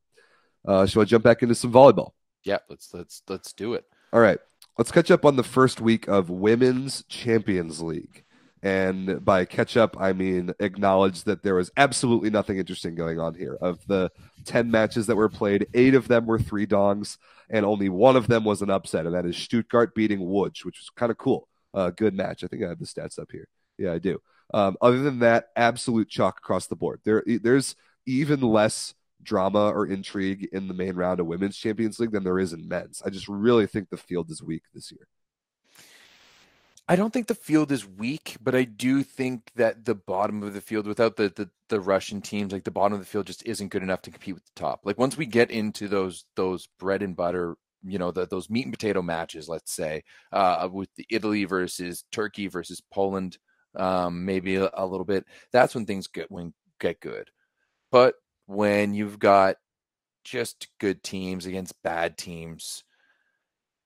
Uh, shall I jump back into some volleyball? Yeah, let's let's let's do it. All right. Let's catch up on the first week of Women's Champions League. And by catch up, I mean acknowledge that there was absolutely nothing interesting going on here. Of the 10 matches that were played, eight of them were three dongs, and only one of them was an upset, and that is Stuttgart beating Łódź, which was kind of cool. Uh, good match. I think I have the stats up here. Yeah, I do. Um, other than that, absolute chalk across the board. There, there's even less drama or intrigue in the main round of Women's Champions League than there is in men's. I just really think the field is weak this year. I don't think the field is weak, but I do think that the bottom of the field, without the, the the Russian teams, like the bottom of the field, just isn't good enough to compete with the top. Like once we get into those those bread and butter, you know, the, those meat and potato matches, let's say, uh, with the Italy versus Turkey versus Poland, um, maybe a, a little bit, that's when things get when get good. But when you've got just good teams against bad teams,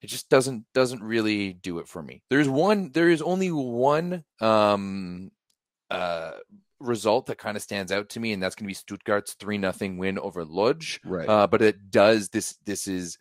it just doesn't doesn't really do it for me. There's one there is only one um uh result that kind of stands out to me and that's going to be Stuttgart's 3 nothing win over Łódź. Right. Uh, but it does this this is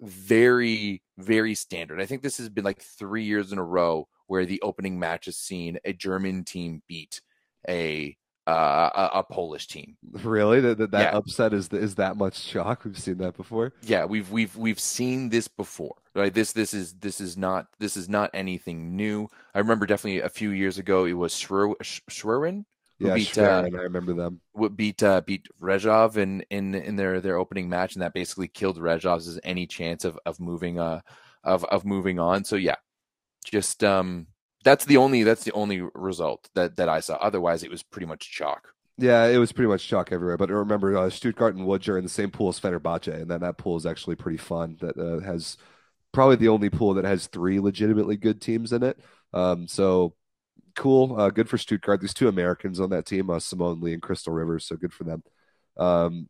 very very standard. I think this has been like 3 years in a row where the opening match has seen a German team beat a uh, a, a, Polish team. Really, that that, that yeah. upset is is that much shock? We've seen that before. Yeah, we've we've we've seen this before. Right. This this is this is not this is not anything new. I remember definitely a few years ago it was Schwerin. Yeah, beat, uh, I remember them. Would beat uh, beat Rzeszów in, in in their their opening match, and that basically killed Rzeszów's any chance of of moving uh of of moving on. So yeah, just um that's the only that's the only result that that I saw. Otherwise, it was pretty much chalk. Yeah, it was pretty much chalk everywhere. But remember, uh, Stuttgart and Łódź are in the same pool as Fenerbahce, and then that pool is actually pretty fun. That uh, has probably the only pool that has three legitimately good teams in it. Um, so cool, uh, good for Stuttgart. There's two Americans on that team, uh, Simone Lee and Krystal Rivers, so good for them. Um,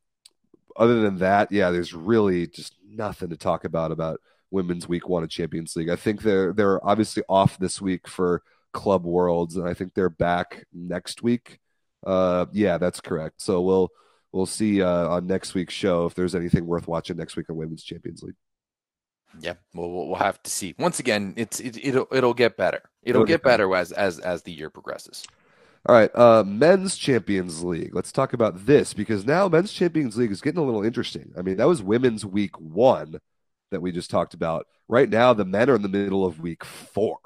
other than that, yeah, there's really just nothing to talk about about women's week one of Champions League. I think they're they're obviously off this week for Club Worlds, and I think they're back next week. Uh, yeah, that's correct. So we'll we'll see uh, on next week's show if there's anything worth watching next week on Women's Champions League. Yeah, well, we'll have to see. Once again, it's it, will it'll get better. It'll, it'll get, better, better as as as the year progresses. All right, uh, men's Champions League. Let's talk about this because now men's Champions League is getting a little interesting. I mean, that was women's week one that we just talked about. Right now, the men are in the middle of week four.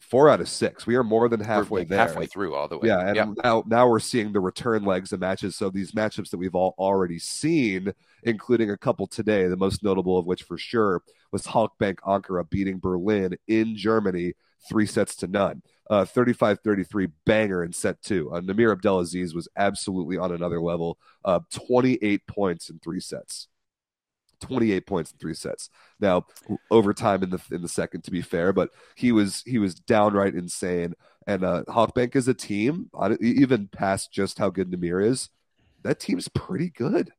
Four out of six. We are more than halfway like there. Halfway through all the way. Yeah, and yeah. now now we're seeing the return legs of matches. So these matchups that we've all already seen, including a couple today, the most notable of which for sure was Halkbank Ankara beating Berlin in Germany, three sets to none. Uh, 35-33 banger in set two. Uh, Nimir Abdelaziz was absolutely on another level. Uh, 28 points in three sets. 28 points in three sets. Now, overtime in the in the second, to be fair, but he was he was downright insane. And uh, Halkbank as a team, even past just how good Nimir is, that team's pretty good.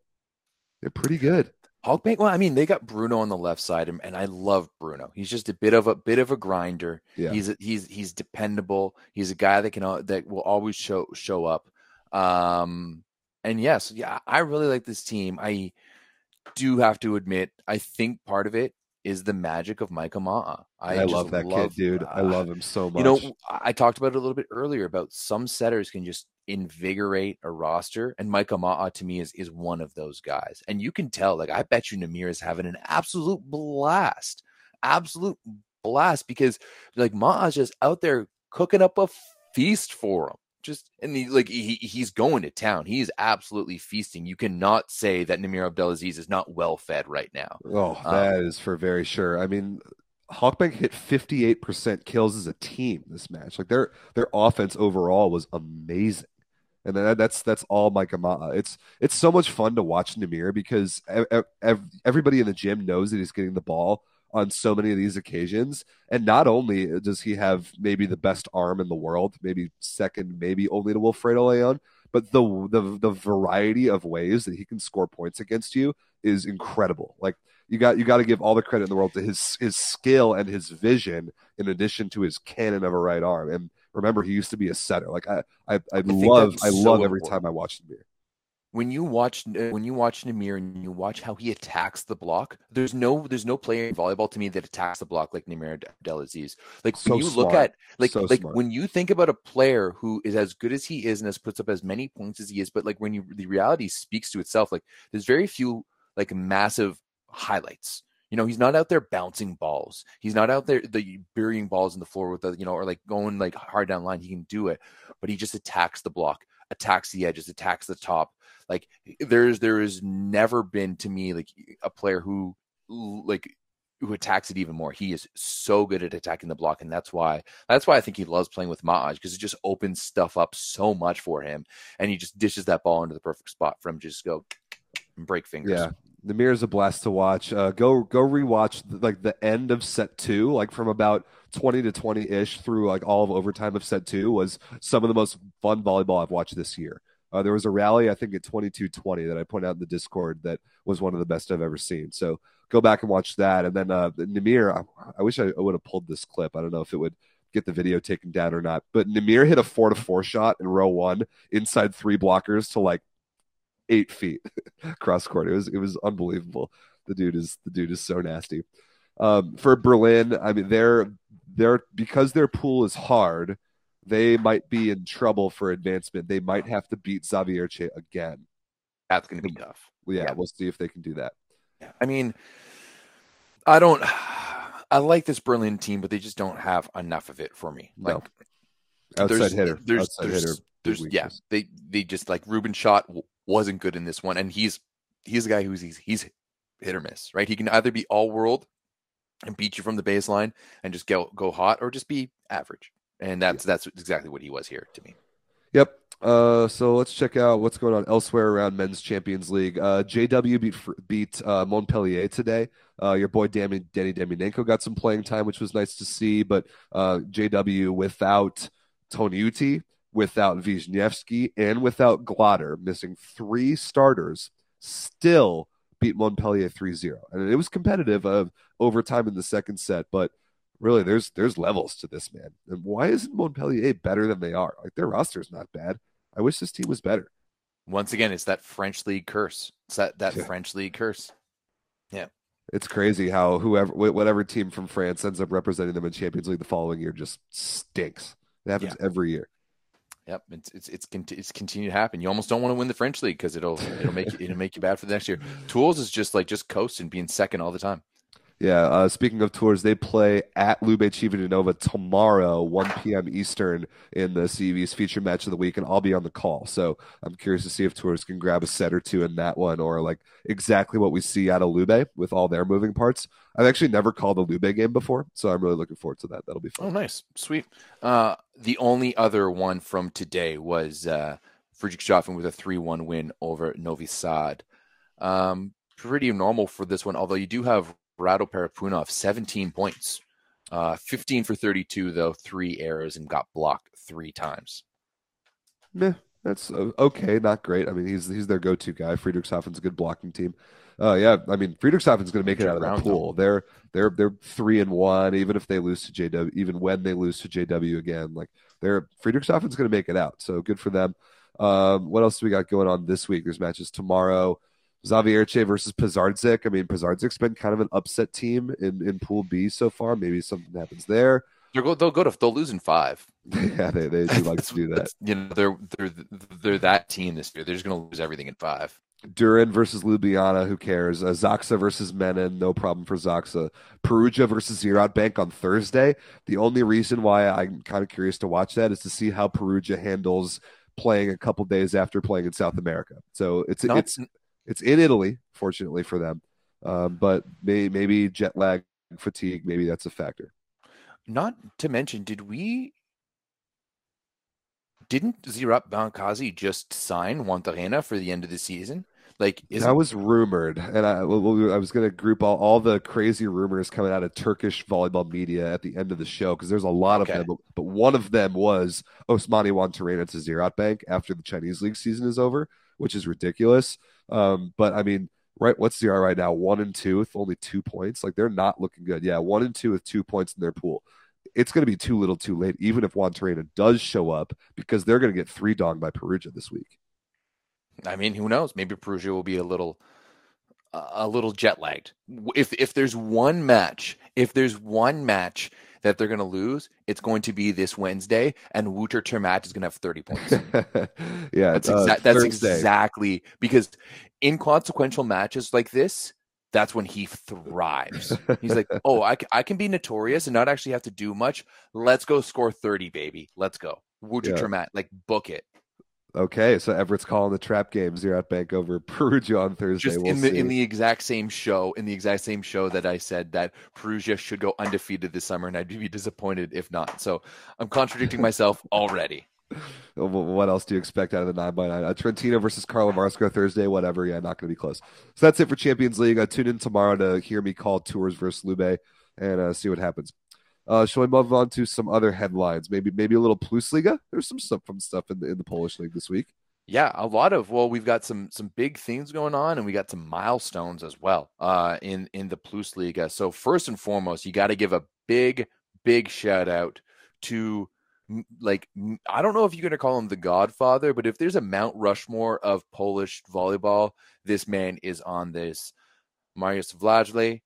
They're pretty good. Halkbank, well, I mean, they got Bruno on the left side, and, and I love Bruno. He's just a bit of a bit of a grinder. Yeah. He's a, he's he's dependable. He's a guy that can that will always show show up. Um, and yes, yeah, I really like this team. I do have to admit, I think part of it is the magic of Micah Ma'a. I, I love that love, kid, dude. Uh, I love him so much. You know, I talked about it a little bit earlier about some setters can just invigorate a roster, and Micah Ma'a to me is is one of those guys. And you can tell, like, I bet you Nimir is having an absolute blast, absolute blast because like Ma'a's just out there cooking up a feast for him just and he, like he, he's going to town. He's absolutely feasting. You cannot say that Nimir Abdelaziz is not well fed right now. Oh, that um, is for very sure. I mean, Halkbank hit 58% kills as a team this match. Like their their offense overall was amazing. And that, that's that's all Micah Ma'a. It's it's so much fun to watch Nimir because everybody in the gym knows that he's getting the ball on so many of these occasions. And not only does he have maybe the best arm in the world, maybe second, maybe only to Wilfredo Leon, but the, the the variety of ways that he can score points against you is incredible. Like you got you got to give all the credit in the world to his his skill and his vision, in addition to his cannon of a right arm. And remember, he used to be a setter. Like I I, I, I love I love every time I watch him here when you watch uh, when you watch Nimir and you watch how he attacks the block, there's no there's no player in volleyball to me that attacks the block like Nimir Abdelaziz. Like so when you smart. look at like so like smart. when you think about a player who is as good as he is and has puts up as many points as he is, but like when you the reality speaks to itself, like there's very few like massive highlights. You know, he's not out there bouncing balls. He's not out there the burying balls in the floor with the, you know, or like going like hard down line. He can do it, but he just attacks the block, attacks the edges, attacks the top, like there's there has never been to me like a player who like who attacks it even more. He is so good at attacking the block, and that's why that's why I think he loves playing with Maj because it just opens stuff up so much for him, and he just dishes that ball into the perfect spot for him just go and break fingers. Yeah, Nimir is a blast to watch. Uh, go go rewatch like the end of set two, like from about twenty to twenty ish through like all of overtime of set two was some of the most fun volleyball I've watched this year. Uh, there was a rally, I think, at 2220 that I pointed out in the Discord that was one of the best I've ever seen. So go back and watch that. And then uh, Nimir, I, I wish I, I would have pulled this clip. I don't know if it would get the video taken down or not. But Nimir hit a four to four shot in row one inside three blockers to like eight feet cross court. It was it was unbelievable. The dude is the dude is so nasty. Um, for Berlin, I mean they're they're because their pool is hard they might be in trouble for advancement. They might have to beat Zawiercie again. That's going to be tough. Yeah, yeah, we'll see if they can do that. Yeah. I mean, I don't. I like this Berlin team, but they just don't have enough of it for me. Like no. outside there's, hitter, there's, outside there's, hitter. There's, yeah, they they just like Ruben Schott wasn't good in this one, and he's he's a guy who's he's, he's hit or miss, right? He can either be all world and beat you from the baseline and just go go hot, or just be average and that's yeah. that's exactly what he was here to me. Yep. Uh, so let's check out what's going on elsewhere around men's Champions League. Uh, JW beat beat uh, Montpellier today. Uh, your boy Danny, Danny got some playing time, which was nice to see. But uh, JW without Toniutti, without Wisniewski, and without Gladyr, missing three starters, still beat Montpellier 3-0. And it was competitive of overtime in the second set, but – really there's there's levels to this man. And why isn't Montpellier better than they are? Like their roster is not bad. I wish this team was better. Once again, it's that French league curse. It's that that yeah. French league curse. Yeah. It's crazy how whoever whatever team from France ends up representing them in Champions League the following year just stinks. It happens yeah. every year. Yep, it's it's it's it's continued to happen. You almost don't want to win the French league because it'll it'll make you, it'll make you bad for the next year. Tours is just like just coasting, being second all the time. Yeah. Uh, speaking of tours, they play at Lube Civitanova tomorrow, 1 p.m. Eastern, in the CEV's feature match of the week, and I'll be on the call. So I'm curious to see if tours can grab a set or two in that one, or like exactly what we see out of Lube with all their moving parts. I've actually never called a Lube game before, so I'm really looking forward to that. That'll be fun. Oh, nice, sweet. Uh, the only other one from today was uh, Friedrichshafen with a 3-1 win over Novi Sad. Um, pretty normal for this one, although you do have Rado Parapunov, 17 points. Uh, 15 for 32, though, three errors and got blocked three times. Meh. that's uh, okay, not great. I mean, he's he's their go-to guy. Friedrichshafen's a good blocking team. Uh, yeah, I mean, Friedrichshafen's going to make it out of that pool. They're they're they're three and one, even if they lose to JW, even when they lose to JW again, like they're Friedrichshafen's going to make it out. So good for them. Um, what else do we got going on this week? There's matches tomorrow. Zawiercie versus Pazardzik. I mean, Pazardzik's been kind of an upset team in, in Pool B so far. Maybe something happens there. They'll go. They'll go to. They'll lose in five. yeah, they, they do like to do that. You know, they're they're they're that team this year. They're just going to lose everything in five. Düren versus Ljubljana, who cares? Uh, Zaksa versus Menen, no problem for Zaksa. Perugia versus Ziraat Bank on Thursday. The only reason why I'm kind of curious to watch that is to see how Perugia handles playing a couple days after playing in South America. So it's Not, it's it's in Italy, fortunately for them, um, but may, maybe jet lag, fatigue, maybe that's a factor. Not to mention, did we didn't Ziraat Bankası just sign Juantorena for the end of the season? Like that was rumored, and I, I was going to group all, all the crazy rumors coming out of Turkish volleyball media at the end of the show because there's a lot okay. of them. But, one of them was Osmani Juantorena to Ziraat Bank after the Chinese league season is over, which is ridiculous. Um, but I mean, right? What's Ziraat right now? One and two with only two points. Like they're not looking good. Yeah, one and two with two points in their pool it's going to be too little too late, even if Juantorena does show up, because they're going to get three dong by Perugia this week. I mean, who knows? Maybe Perugia will be a little a little jet lagged. If if there's one match, if there's one match that they're going to lose, it's going to be this Wednesday, and Wouter ter Maat is going to have 30 points. yeah, that's, exa- uh, that's exactly because inconsequential matches like this, that's when he thrives. He's like, oh, I, I can be notorious and not actually have to do much. Let's go score 30, baby. Let's go. Wouter yeah. ter Maat, like book it. Okay, so Everett's calling the trap game Ziraat Bank over Perugia on Thursday. Just we'll in the see. in the exact same show, in the exact same show that I said that Perugia should go undefeated this summer, and I'd be disappointed if not. So I'm contradicting myself already. What else do you expect out of the nine by nine? Uh, Trentino versus Karlovarsko Thursday, whatever. Yeah, not going to be close. So that's it for Champions League. Uh, tune in tomorrow to hear me call Tours versus Lube and uh, see what happens. Uh, shall we move on to some other headlines? Maybe maybe a little Plusliga. There's some stuff from stuff in the in the Polish league this week. Yeah, a lot of well, we've got some some big things going on, and we got some milestones as well uh, in in the Plusliga. So first and foremost, you got to give a big big shout out to like I don't know if you're going to call him the Godfather, but if there's a Mount Rushmore of Polish volleyball, this man is on this. Mariusz Wlazły,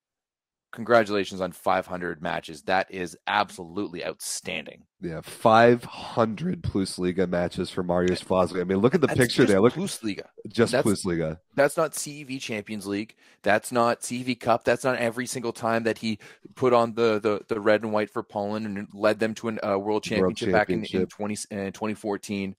congratulations on 500 matches. That is absolutely outstanding. Yeah, 500 Plus Liga matches for Mariusz Wlazły. I mean, look at the that's picture there. Look, Plus Liga. Just that's, Plus Liga. That's not CEV Champions League. That's not CEV Cup. That's not every single time that he put on the the, the red and white for Poland and led them to a uh, world championship, world championship back in, in 20 uh, 2014.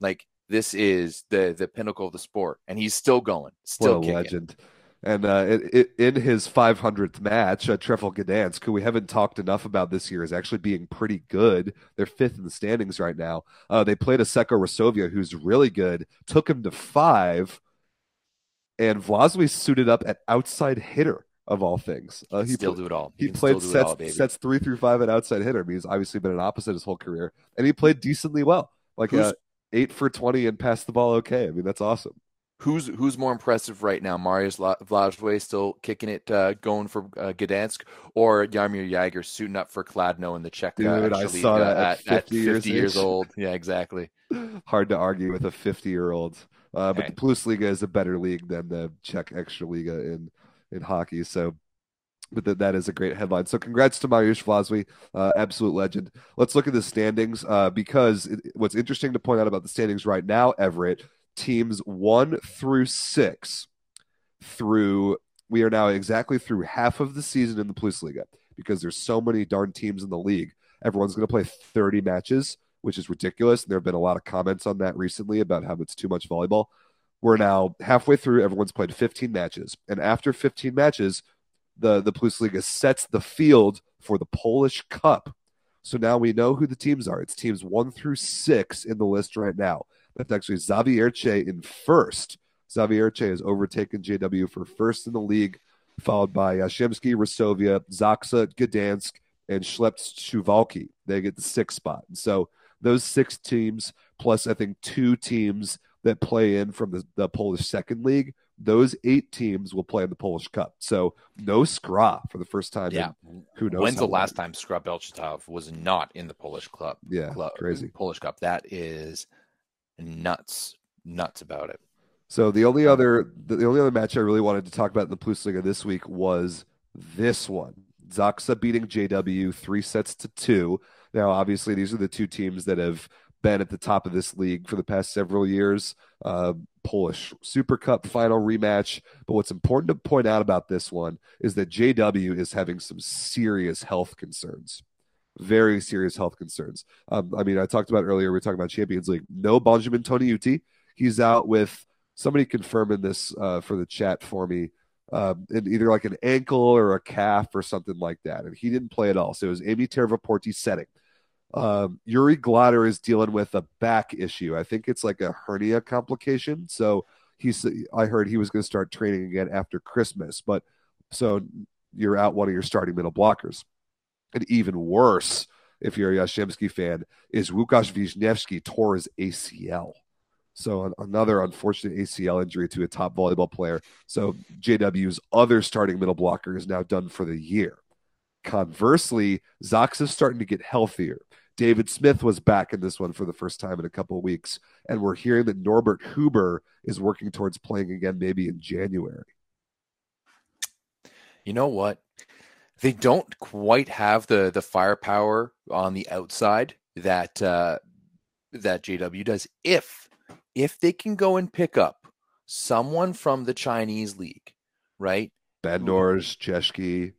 Like this is the the pinnacle of the sport, and he's still going, still what a legend. And uh, it, it, in his 500th match, uh, Trefl Gdansk, who we haven't talked enough about this year, is actually being pretty good. They're fifth in the standings right now. Uh, they played Asseco Resovia, who's really good, took him to five, and Wlazły suited up at outside hitter of all things. Uh, he still do it all. He, he played sets, all, sets three through five at outside hitter. I mean, he's obviously been an opposite his whole career, and he played decently well, like uh, eight for twenty and passed the ball okay. I mean, that's awesome who's who's more impressive right now? Mariusz Wlazły still kicking it, uh, going for uh, Gdansk, or Jaromir Jagr suiting up for Kladno in the Czech uh, Dude, I saw that at, at 50, years, 50 years, old. Yeah, exactly. Hard to argue with a 50 year old. Uh, but the Plus Liga is a better league than the Czech Extraliga in in hockey. So but that, that is a great headline. So congrats to Mariusz Wlazły, uh, absolute legend. Let's look at the standings uh, because it, what's interesting to point out about the standings right now, Everett, teams one through six through we are now exactly through half of the season in the Plusliga because there's so many darn teams in the league. Everyone's going to play 30 matches, which is ridiculous. And there have been a lot of comments on that recently about how it's too much volleyball. We're now halfway through. Everyone's played 15 matches, and after 15 matches, the the Plusliga sets the field for the Polish Cup. So now we know who the teams are. It's teams one through six in the list right now. That's actually Zawiercie in first. Zawiercie has overtaken JW for first in the league, followed by uh, Jastrzębski, Resovia, Zaksa, Gdansk, and Suwałki. They get the sixth spot. And so those six teams plus I think two teams that play in from the, the Polish second league. Those eight teams will play in the Polish Cup. So no Skra for the first time. Yeah. Who knows? When's the last time Skra Bełchatów was not in the Polish club? Yeah. Club, crazy. Polish Cup. That is nuts. Nuts about it. So the only other the only other match I really wanted to talk about in the Plus Liga this week was this one. Zaksa beating JW three sets to two. Now, obviously, these are the two teams that have been at the top of this league for the past several years. Uh, Polish Super Cup final rematch. But what's important to point out about this one is that JW is having some serious health concerns. Very serious health concerns. Um, I mean, I talked about earlier, we are talking about Champions League. No Benjamin Toniutti. He's out with somebody confirming this uh, for the chat for me. Um, in either like an ankle or a calf or something like that. And he didn't play at all. So it was Eemi Tervaportti setting. Um, Yuri Gladyr is dealing with a back issue. I think it's like a hernia complication. So he's, I heard he was going to start training again after Christmas. But so you're out one of your starting middle blockers. And even worse, if you're a Jastrzębski fan, is Łukasz Wiśniewski tore his ACL. So another unfortunate ACL injury to a top volleyball player. So JW's other starting middle blocker is now done for the year. Conversely, Zaksa is starting to get healthier. David Smith was back in this one for the first time in a couple of weeks, and we're hearing that Norbert Huber is working towards playing again, maybe in January. You know what? They don't quite have the the firepower on the outside that uh, that JW does. If if they can go and pick up someone from the Chinese league, right? Bandors, Cheshki,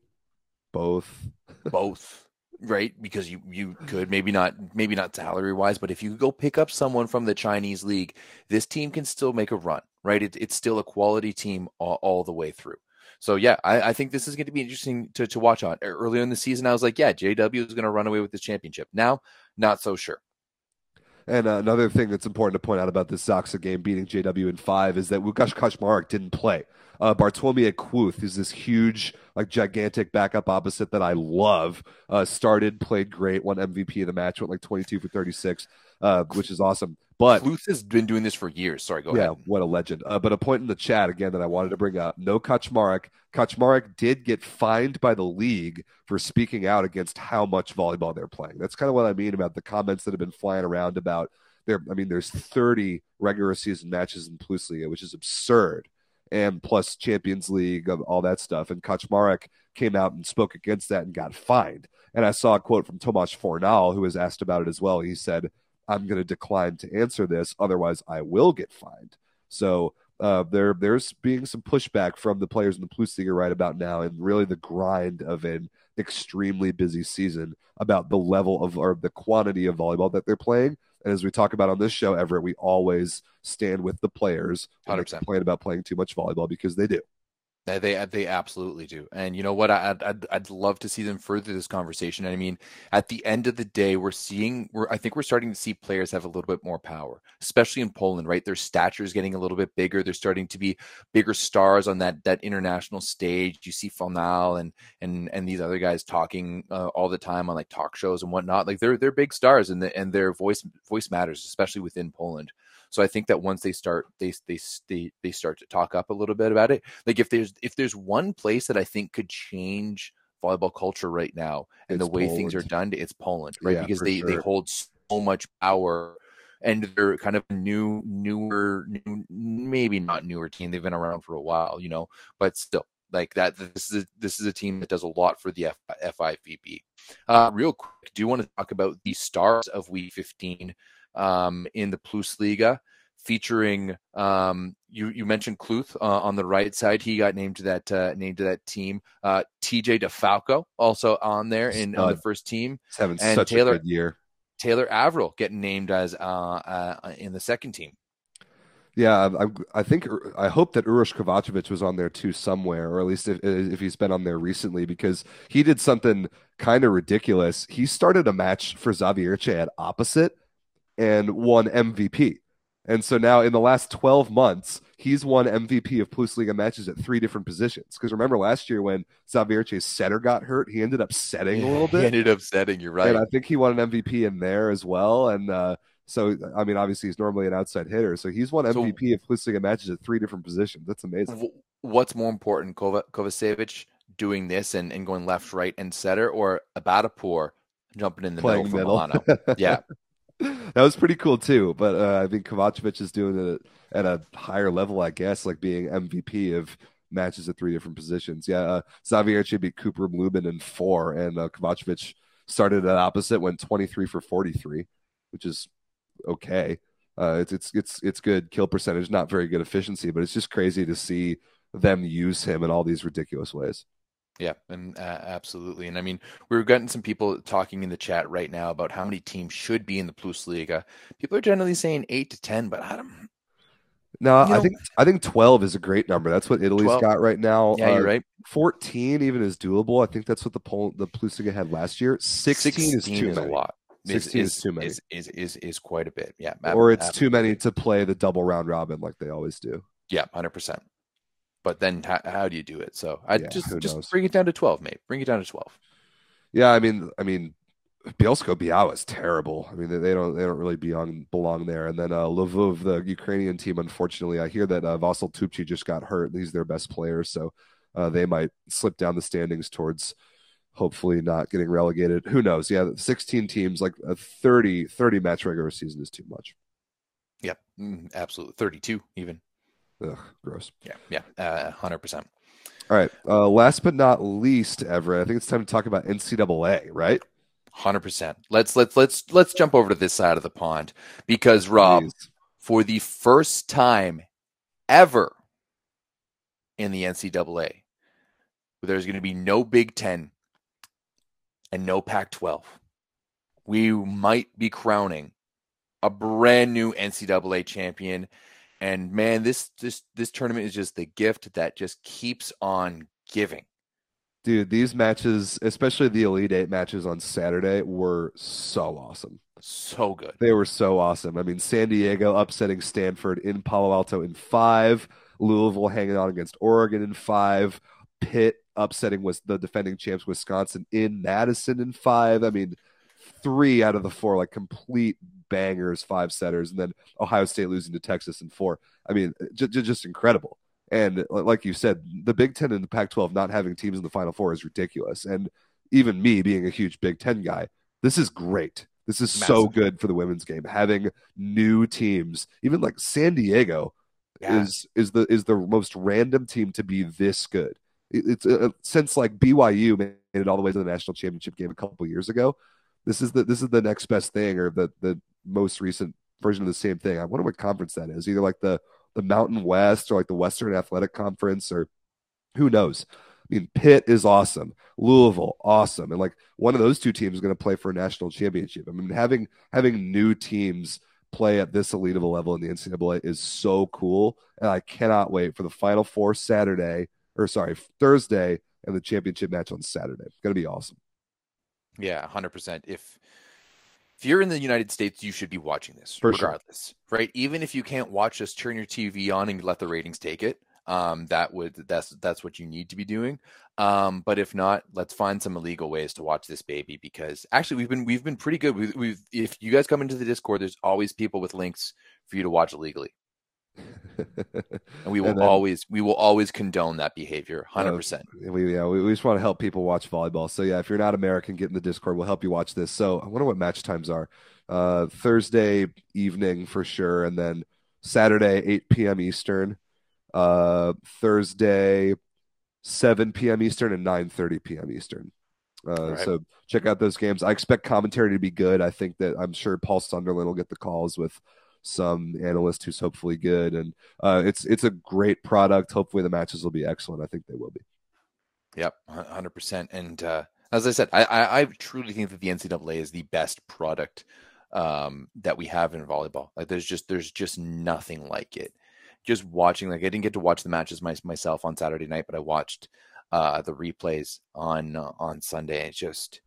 both. both, right? Because you you could maybe not maybe not salary wise, but if you go pick up someone from the Chinese league, this team can still make a run, right? It, it's still a quality team all, all the way through. So yeah, I, I, think this is going to be interesting to, to watch on. Earlier in the season, I was like, yeah, JW is going to run away with this championship. Now, not so sure. And uh, another thing that's important to point out about this Zaksa game beating JW in five is that Łukasz Kaczmarek didn't play. Uh, Kłuth, who's this huge, like gigantic backup opposite that I love, uh, started, played great, won MVP of the match, went like 22 for 36, uh, which is awesome. But Kłuth has been doing this for years. Sorry, go ahead. yeah, ahead. what a legend. Uh, but a point in the chat again that I wanted to bring up: no Kaczmarek. Kaczmarek did get fined by the league for speaking out against how much volleyball they're playing. That's kind of what I mean about the comments that have been flying around about there. I mean, there's 30 regular season matches in Plusliga, which is absurd, and plus Champions League, all that stuff. And Kaczmarek came out and spoke against that and got fined. And I saw a quote from Tomasz Fornal, who was asked about it as well. He said I'm going to decline to answer this. Otherwise, I will get fined. So uh, there, there's being some pushback from the players in the Plusliga right about now, and really the grind of an extremely busy season about the level of or the quantity of volleyball that they're playing. And as we talk about on this show, Everett, we always stand with the players when 100%. complain about playing too much volleyball because they do. They they absolutely do, and you know what? I'd, I'd I'd love to see them further this conversation. I mean, at the end of the day, we're seeing we're I think we're starting to see players have a little bit more power, especially in Poland. Right, their stature is getting a little bit bigger. They're starting to be bigger stars on that that international stage. You see Fornal and and and these other guys talking uh, all the time on like talk shows and whatnot. Like they're they're big stars, and the, and their voice voice matters, especially within Poland. So I think that once they start they they they they start to talk up a little bit about it, like if there's if there's one place that I think could change volleyball culture right now and it's the way Poland. things are done, it's Poland, right? Yeah, because they sure. they hold so much power and they're kind of new, newer, new, maybe not newer team. They've been around for a while, you know, but still, like that. This is a, this is a team that does a lot for the F, FIVB. Uh, real quick, do you want to talk about the stars of Week 15 um, in the Plus Liga, featuring um, you. You mentioned Kłuth uh, on the right side. He got named to that uh, named to that team. Uh, TJ DeFalco also on there in on the first team. He's having and such Taylor, a good year. Taylor Averill getting named as uh, uh, in the second team. Yeah, I, I, think I hope that Uroš Kovacevic was on there too somewhere, or at least if, if he's been on there recently, because he did something kind of ridiculous. He started a match for Zawiercie at opposite and won MVP. And so now in the last 12 months, he's won MVP of Plus Liga matches at three different positions. Because remember last year when Zawiercie's setter got hurt, he ended up setting a little bit. He ended up setting. You're right. And I think he won an MVP in there as well. And uh, so, I mean, obviously he's normally an outside hitter, so he's won MVP so, of Plus Liga matches at three different positions. That's amazing. What's more important, Kova, Kovacevic doing this and, and going left, right, and setter, or Ebadipour jumping in the Playing middle for middle. Milano? yeah. that was pretty cool too. But uh, I think Kovacevic is doing it at a higher level, I guess, like being MVP of matches at three different positions. Yeah, uh, Zawiercie beat Cuprum Lubin in four, and uh, Kovacevic started at opposite, went 23 for 43, which is okay. Uh, it's it's it's it's good kill percentage, not very good efficiency, but it's just crazy to see them use him in all these ridiculous ways. Yeah, and uh, absolutely. And I mean, we are getting some people talking in the chat right now about how many teams should be in the Plus Liga. People are generally saying eight to ten, but I don't. No, I know, think I think twelve is a great number. That's what Italy's 12. got right now. Yeah, uh, you're right. Fourteen even is doable. I think that's what the Pol- the Plus Liga had last year. Sixteen, 16 is too is many. a lot. Sixteen is, is, is, too many. Is, is is is quite a bit. Yeah, or it's too many to play the double round robin like they always do. Yeah, hundred percent but then how, how do you do it? So I yeah, just just knows? bring it down to twelve, mate. Bring it down to twelve. Yeah, I mean, I mean, Bielsko Biała is terrible. I mean, they, they, don't they don't really belong belong there. And then uh, Lvov, the Ukrainian team, unfortunately, I hear that uh, Vasyl Tupchii just got hurt. He's their best player, so uh, they might slip down the standings towards hopefully not getting relegated. Who knows? Yeah, 16 teams, like a 30 30 match regular season is too much. Yep, mm, absolutely. 32 even. Ugh, gross. Yeah, yeah, uh, hundred uh, percent. All right. Uh, last but not least, Everett, I think it's time to talk about NCAA, right? Hundred percent. Let's let's let's let's jump over to this side of the pond because Rob, Please. for the first time ever in the NCAA, there's going to be no Big Ten and no Pac-12. We might be crowning a brand new NCAA champion and man, this this this tournament is just the gift that just keeps on giving. Dude, these matches, especially the Elite Eight matches on Saturday, were so awesome. So good. They were so awesome. I mean, San Diego upsetting Stanford in Palo Alto in five, Louisville hanging on against Oregon in five, Pitt upsetting was the defending champs Wisconsin in Madison in five. I mean, three out of the four like complete bangers, five setters, and then Ohio State losing to Texas in four. I mean, j- j- just incredible. And like you said, the Big Ten and the Pac 12 not having teams in the Final Four is ridiculous. And even me being a huge Big Ten guy, this is great. This is Massive. so good for the women's game. Having new teams, even like San Diego, yeah. is is the is the most random team to be this good. It, it's uh, since like BYU made it all the way to the national championship game a couple years ago. This is the this is the next best thing, or the the most recent version of the same thing. I wonder what conference that is. Either like the the Mountain West or like the Western Athletic Conference or who knows. I mean, Pitt is awesome. Louisville, awesome. And like one of those two teams is going to play for a national championship. I mean, having having new teams play at this elite of a level in the NCAA is so cool. And I cannot wait for the final four Saturday, or sorry, Thursday and the championship match on Saturday. It's going to be awesome. Yeah, 100%. If if you're in the United States, you should be watching this For regardless, sure. right? Even if you can't watch this, turn your TV on and let the ratings take it. Um, that would that's that's what you need to be doing. Um, but if not, let's find some illegal ways to watch this baby because actually we've been we've been pretty good. We've, we've if you guys come into the Discord, there's always people with links for you to watch illegally and we will and then, always we will always condone that behavior 100% uh, we yeah we, we, just want to help people watch volleyball. So yeah if you're not american get in the discord. We'll help you watch this. So i wonder what match times are. Uh, thursday evening for sure and then saturday 8 p.m eastern. Uh, thursday 7 p.m eastern and 9.30 p.m eastern. Uh, right. so check out those games. I expect commentary to be good. I think that i'm sure paul sunderland will get the calls with some analyst who's hopefully good, and uh, it's it's a great product. Hopefully, the matches will be excellent. I think they will be. Yep, hundred percent. And uh, as I said, I, I, I truly think that the NCAA is the best product um, that we have in volleyball. Like there's just there's just nothing like it. Just watching, like I didn't get to watch the matches my, myself on Saturday night, but I watched uh, the replays on uh, on Sunday. It's just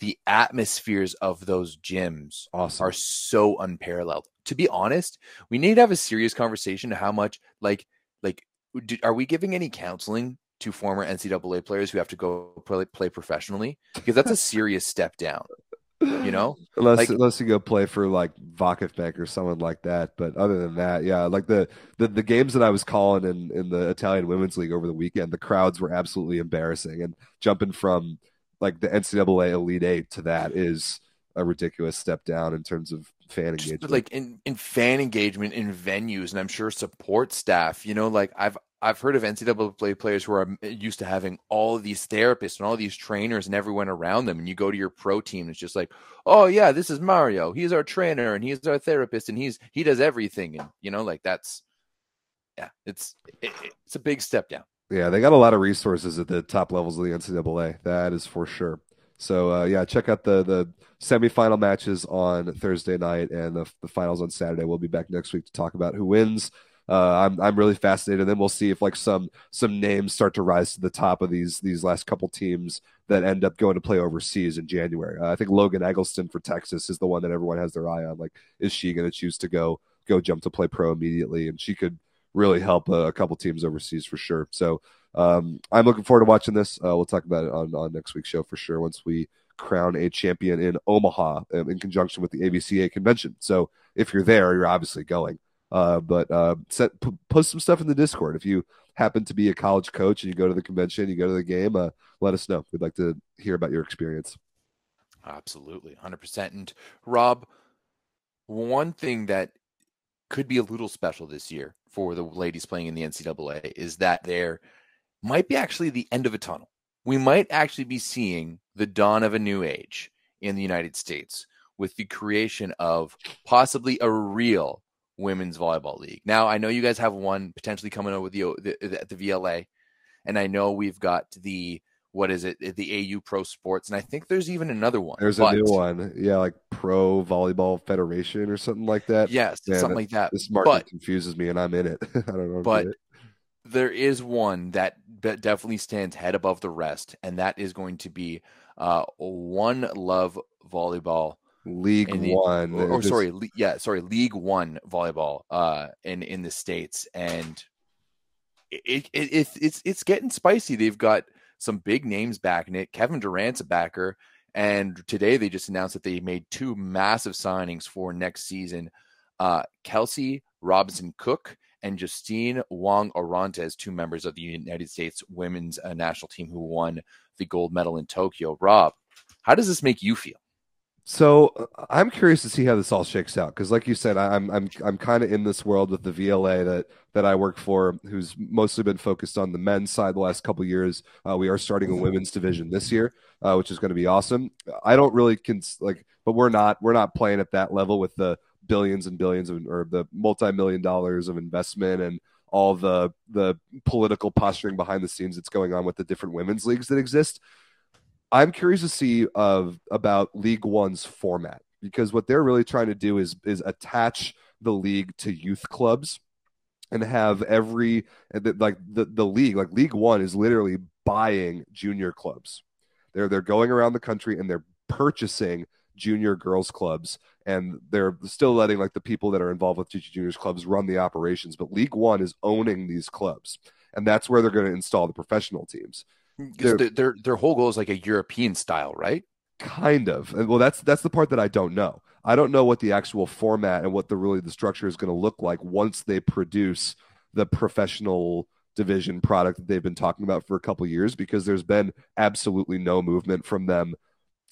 the atmospheres of those gyms awesome. are so unparalleled. To be honest, we need to have a serious conversation how much like like do, are we giving any counseling to former NCAA players who have to go play, play professionally? Because that's a serious step down. You know, unless like, unless you go play for like Vakifbank or someone like that. But other than that, yeah, like the, the the games that I was calling in in the Italian Women's League over the weekend, the crowds were absolutely embarrassing. And jumping from like the NCAA Elite Eight to that is a ridiculous step down in terms of fan engagement. like in, in fan engagement in venues, and I'm sure support staff. You know, like I've I've heard of NCAA players who are used to having all of these therapists and all these trainers and everyone around them, and you go to your pro team, and it's just like, oh yeah, this is Mario. He's our trainer and he's our therapist, and he's he does everything, and you know, like that's yeah, it's it, it's a big step down. Yeah, they got a lot of resources at the top levels of the NCAA. That is for sure. So uh, yeah, check out the the semifinal matches on Thursday night and the, the finals on Saturday. We'll be back next week to talk about who wins. Uh, I'm I'm really fascinated. And then we'll see if like some some names start to rise to the top of these these last couple teams that end up going to play overseas in January. Uh, I think Logan Eggleston for Texas is the one that everyone has their eye on. Like, is she going to choose to go go jump to play pro immediately? And she could really help a, a couple teams overseas for sure. So um, I'm looking forward to watching this. Uh, we'll talk about it on, on next week's show for sure once we crown a champion in Omaha um, in conjunction with the AVCA convention. So if you're there, you're obviously going. Uh, but uh, set, p- post some stuff in the Discord. If you happen to be a college coach and you go to the convention, you go to the game, uh, let us know. We'd like to hear about your experience. Absolutely, 100%. And Rob, one thing that could be a little special this year for the ladies playing in the NCAA is that there might be actually the end of a tunnel. We might actually be seeing the dawn of a new age in the United States with the creation of possibly a real women's volleyball league. Now, I know you guys have one potentially coming over the the, the VLA, and I know we've got the what is it the AU Pro Sports, and I think there's even another one. There's but, a new one, yeah, like Pro Volleyball Federation or something like that. Yes, Man, something like that. This market but, confuses me, and I'm in it. I don't know. But there is one that definitely stands head above the rest, and that is going to be uh, One Love Volleyball League the, One. Or, or sorry, le- yeah, sorry, League One volleyball uh, in in the states, and it, it, it it's it's getting spicy. They've got some big names backing it. Kevin Durant's a backer, and today they just announced that they made two massive signings for next season. Uh, Kelsey Robinson Cook and Justine Wong-Orantes, two members of the United States women's uh, national team who won the gold medal in Tokyo. Rob, how does this make you feel? So uh, I'm curious to see how this all shakes out because, like you said, I'm I'm I'm kind of in this world with the VLA that that I work for, who's mostly been focused on the men's side the last couple years. Uh, we are starting a women's division this year, uh, which is going to be awesome. I don't really cons- like, but we're not we're not playing at that level with the billions and billions of or the multi-million dollars of investment and all the the political posturing behind the scenes that's going on with the different women's leagues that exist. I'm curious to see of about League One's format because what they're really trying to do is is attach the league to youth clubs and have every like the, the league like League One is literally buying junior clubs. They're they're going around the country and they're purchasing junior girls clubs and they're still letting like the people that are involved with GG Juniors clubs run the operations but League 1 is owning these clubs and that's where they're going to install the professional teams their, their their whole goal is like a European style right kind of and well that's that's the part that I don't know I don't know what the actual format and what the really the structure is going to look like once they produce the professional division product that they've been talking about for a couple years because there's been absolutely no movement from them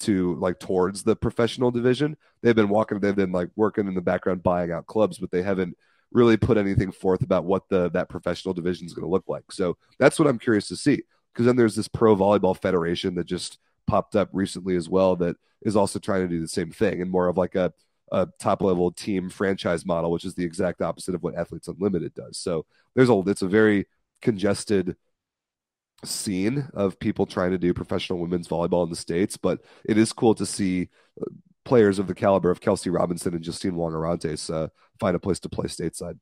to like towards the professional division. They've been walking, they've been like working in the background buying out clubs, but they haven't really put anything forth about what the that professional division is going to look like. So that's what I'm curious to see. Because then there's this pro volleyball federation that just popped up recently as well that is also trying to do the same thing and more of like a a top level team franchise model, which is the exact opposite of what Athletes Unlimited does. So there's a it's a very congested scene of people trying to do professional women's volleyball in the states, but it is cool to see uh, players of the caliber of Kelsey Robinson and Justine Wong-Orantes uh, find a place to play stateside.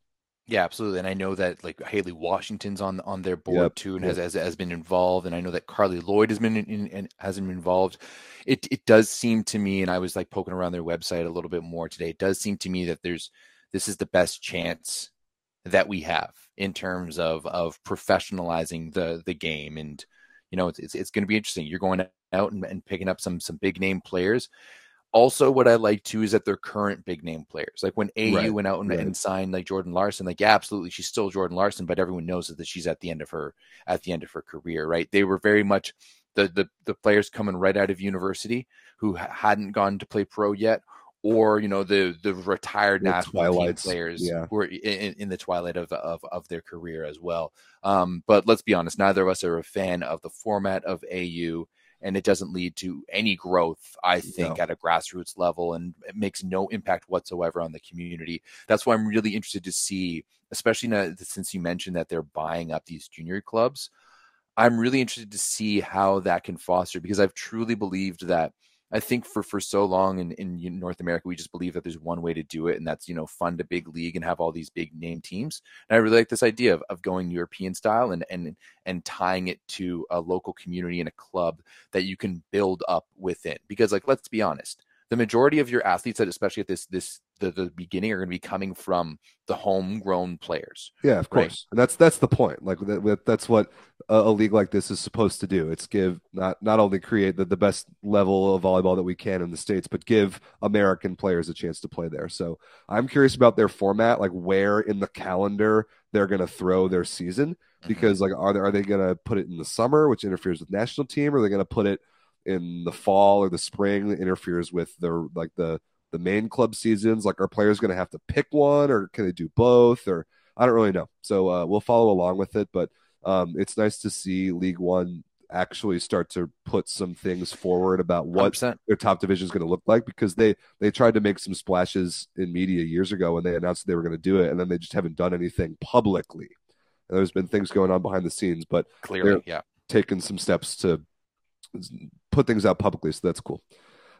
Yeah, absolutely. And I know that like Haley Washington's on on their board yep. too, and yep. has, has, has been involved. And I know that Carly Lloyd has been in, in, has been involved. It it does seem to me, and I was like poking around their website a little bit more today. It does seem to me that there's this is the best chance that we have in terms of of professionalizing the the game, and you know it's it's, it's going to be interesting. You're going out and, and picking up some some big name players also, what I like too is that they're current big name players. Like when AU right, went out and, right. and, signed like Jordan Larson, like yeah, absolutely, she's still Jordan Larson, but everyone knows that she's at the end of her at the end of her career, right? They were very much the the, the players coming right out of university who hadn't gone to play pro yet, or you know the the retired the national team players yeah. who are in, in, the twilight of, of of their career as well. Um, but let's be honest, neither of us are a fan of the format of AU and it doesn't lead to any growth, I think, no. at a grassroots level, and it makes no impact whatsoever on the community. That's why I'm really interested to see, especially now, since you mentioned that they're buying up these junior clubs. I'm really interested to see how that can foster because I've truly believed that I think for for so long in, in North America, we just believe that there's one way to do it, and that's you know fund a big league and have all these big name teams. And I really like this idea of, of going European style and and and tying it to a local community and a club that you can build up within. Because like let's be honest, the majority of your athletes, that especially at this this the, the beginning are going to be coming from the homegrown players. Yeah, of course, right? and that's that's the point. Like that, that's what a, a, league like this is supposed to do. It's give not not only create the, the best level of volleyball that we can in the states, but give American players a chance to play there. So I'm curious about their format, like where in the calendar they're going to throw their season, mm-hmm. because like are they are they going to put it in the summer, which interferes with national team, or are they going to put it in the fall or the spring that interferes with their like the the main club seasons? Like, are players going to have to pick one, or can they do both? Or I don't really know. So uh, we'll follow along with it, but um, it's nice to see League One actually start to put some things forward about what 100%. their top division is going to look like because they they tried to make some splashes in media years ago when they announced they were going to do it and then they just haven't done anything publicly and there's been things going on behind the scenes but clearly yeah taking some steps to put things out publicly so that's cool.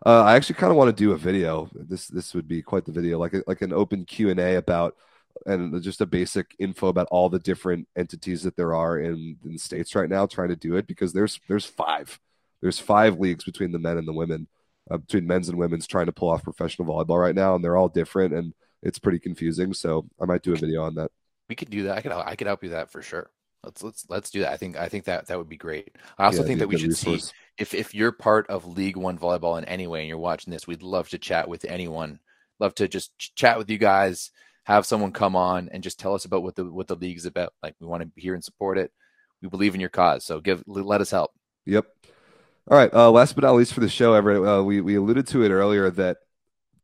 Uh, I actually kind of want to do a video. This this would be quite the video, like a, like an open Q and A about and just a basic info about all the different entities that there are in, in the states right now trying to do it because there's there's five. There's five leagues between the men and the women uh, between men's and women's trying to pull off professional volleyball right now and they're all different and it's pretty confusing so i might do a video on that. we could do that. I could i could help you that for sure let's let's let's do that i think i think that that would be great i also yeah, think that we should resource. see if if you're part of League One volleyball in any way and you're watching this, we'd love to chat with anyone. Love to just chat with you guys, have someone come on and just tell us about what the what the league's about. Like we want to hear and support it. We believe in your cause, so give let us help. Yep. All right. Uh, last but not least for the show, Everett, uh, we we alluded to it earlier that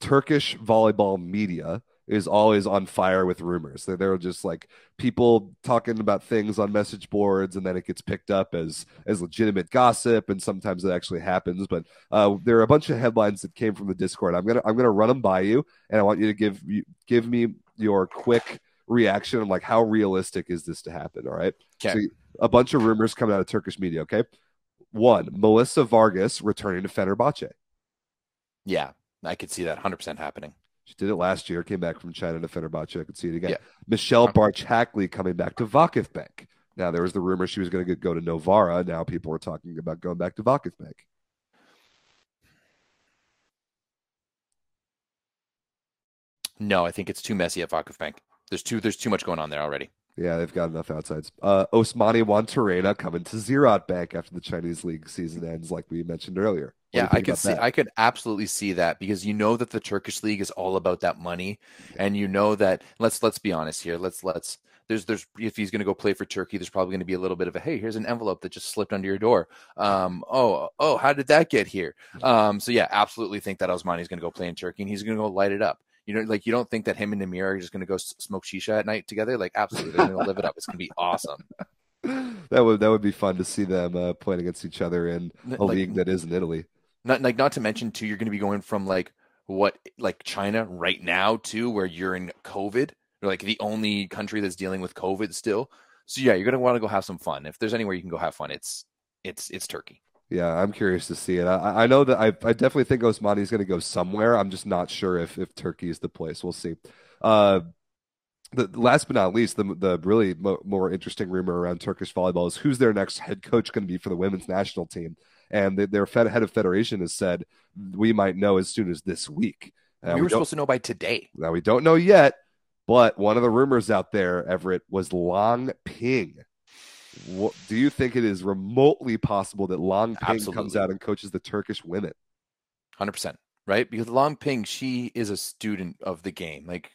Turkish volleyball media is always on fire with rumors. They're, they're just like people talking about things on message boards, and then it gets picked up as as legitimate gossip, and sometimes it actually happens. But uh, there are a bunch of headlines that came from the Discord. I'm gonna I'm gonna run them by you, and I want you to give you give me your quick reaction on like how realistic is this to happen. All right. Okay. So a bunch of rumors coming out of Turkish media. Okay. One, Melissa Vargas returning to Fenerbahce. Yeah, I could see that 100% happening. She did it last year, came back from China to Fenerbahce. I could see it again. Yeah. Michelle um, Bartsch-Hackley coming back to Vakif Bank. Now, there was the rumor she was going to go to Novara. Now people are talking about going back to Vakif Bank. No, I think it's too messy at Vakif Bank. There's too there's too much going on there already. Yeah, they've got enough outsides. Uh, Osmani Juantorena coming to Ziraat Bank after the Chinese league season ends, like we mentioned earlier. What yeah, I could see. That? I could absolutely see that because you know that the Turkish league is all about that money, and you know that. Let's let's be honest here. Let's let's. There's there's if he's going to go play for Turkey, there's probably going to be a little bit of a hey, here's an envelope that just slipped under your door. Um, oh oh, how did that get here? Um, so yeah, absolutely think that Osmani is going to go play in Turkey, and he's going to go light it up. You know, like you don't think that him and Nimir are just going to go smoke shisha at night together? Like, absolutely, they're going to live it up. It's going to be awesome. that would that would be fun to see them uh, playing against each other in a like, league that is in Italy. Not like not to mention too, you're going to be going from like what like China right now to where you're in COVID, you're like the only country that's dealing with COVID still. So yeah, you're going to want to go have some fun. If there's anywhere you can go have fun, it's it's it's Turkey. Yeah, I'm curious to see it. I, I know that I, I definitely think Osmani is going to go somewhere. I'm just not sure if if Turkey is the place. We'll see. Uh, the last but not least, the the really mo- more interesting rumor around Turkish volleyball is who's their next head coach going to be for the women's national team. And the, their fed, head of federation has said we might know as soon as this week. Uh, we, we were supposed to know by today. Now we don't know yet, but one of the rumors out there, Everett, was Lang Ping. What, do you think it is remotely possible that Lang Ping Absolutely. comes out and coaches the Turkish women? Hundred percent, right? Because Lang Ping, she is a student of the game. Like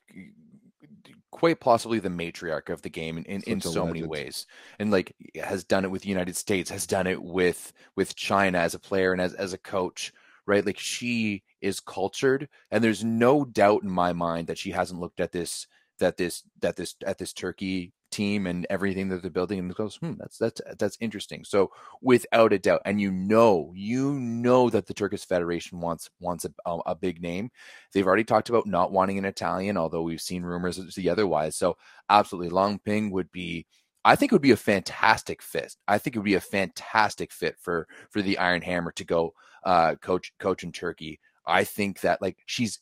quite possibly the matriarch of the game in, in, in so legend. many ways and like has done it with the united states has done it with with china as a player and as, as a coach right like she is cultured and there's no doubt in my mind that she hasn't looked at this that this that this at this turkey team and everything that they're building and goes, hmm, that's that's that's interesting. So without a doubt, and you know, you know that the Turkish Federation wants wants a, a, big name. They've already talked about not wanting an Italian, although we've seen rumors the otherwise. So absolutely, Lang Ping would be. I think it would be a fantastic fit. I think it would be a fantastic fit for for the Iron Hammer to go uh, coach coach in Turkey. I think that like she's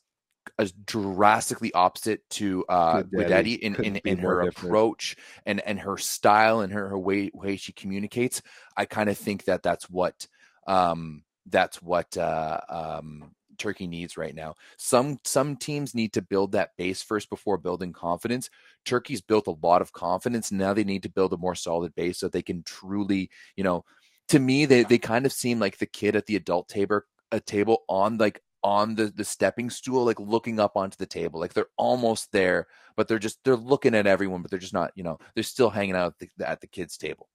as drastically opposite to uh Guidetti in, in, in her different. approach and and her style and her, her way way she communicates. I kind of think that that's what um that's what uh um Turkey needs right now. Some some teams need to build that base first before building confidence. Turkey's built a lot of confidence. Now they need to build a more solid base so they can truly, you know, to me they they kind of seem like the kid at the adult table a table on like on the the stepping stool like looking up onto the table like they're almost there but they're just they're looking at everyone but they're just not you know they're still hanging out at the, at the kids table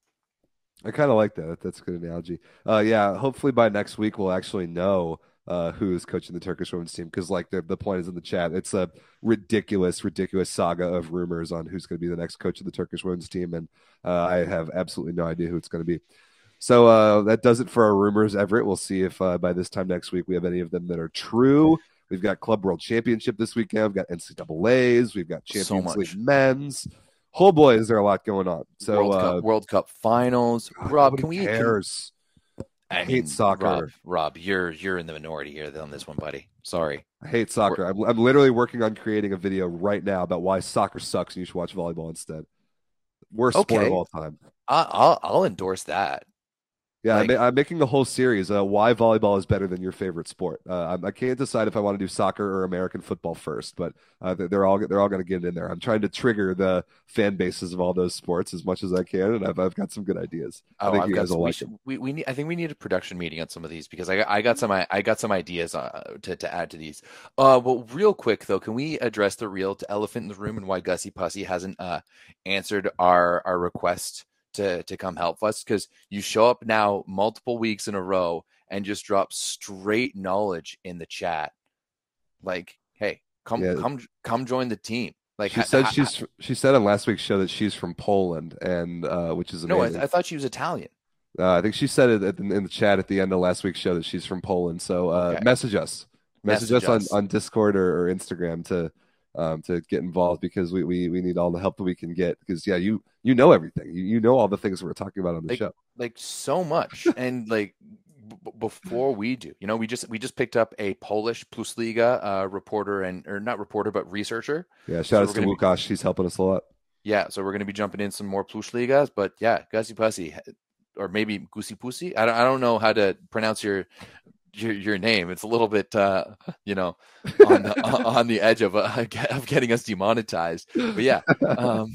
i kind of like that that's a good analogy uh yeah hopefully by next week we'll actually know uh, who's coaching the Turkish women's team because like the the point is in the chat. It's a ridiculous, ridiculous saga of rumors on who's going to be the next coach of the Turkish women's team, and uh, I have absolutely no idea who it's going to be. So uh, that does it for our rumors, Everett. We'll see if uh, by this time next week we have any of them that are true. We've got Club World Championship this weekend. We've got NCAA's. We've got Champions so League men's. Oh boy, is there a lot going on. So World, uh, Cup, World Cup finals. God, Rob, can we? Cares? Can, I, I hate soccer. Rob, Rob, you're you're in the minority here on this one, buddy. Sorry. I hate soccer. I'm, I'm literally working on creating a video right now about why soccer sucks and you should watch volleyball instead. Worst okay. sport of all time. I'll I'll endorse that. Yeah, like, I'm, I'm, making the whole series. Uh, why volleyball is better than your favorite sport. Uh, I can't decide if I want to do soccer or American football first, but uh, they're all they're all going to get in there. I'm trying to trigger the fan bases of all those sports as much as I can, and I've, I've got some good ideas. Oh, I think I've you guys will we like should, we, we need. I think we need a production meeting on some of these because I I got some I got some ideas uh, to to add to these. Uh, well, real quick though, can we address the real elephant in the room and why Gussie Pussy hasn't uh, answered our our request? To to come help us because you show up now multiple weeks in a row and just drop straight knowledge in the chat. Like hey come yeah. come come join the team. Like she said ha- she's she said on last week's show that she's from poland and uh which is amazing. no I, I thought she was italian. Uh, i think she said it in, in the chat at the end of last week's show that she's from poland. So uh okay. message us. Message, message us, us, On, on discord or, or instagram to um, to get involved because we, we we need all the help that we can get. Because yeah you you know everything. You, you know all the things we're talking about on the like, show. like so much. And like b- before we do you know we just we just picked up a Polish Plus Liga uh, reporter and or not reporter but researcher. Yeah shout so out to Łukasz be, he's helping us a lot. Yeah so we're going to be jumping in some more Plus Ligas but yeah Gussie Pussy. Or maybe Goosey Pussy? I don't I don't know how to pronounce your your your name. It's a little bit, uh, you know, on the, on the edge of uh, of getting us demonetized. But yeah, um,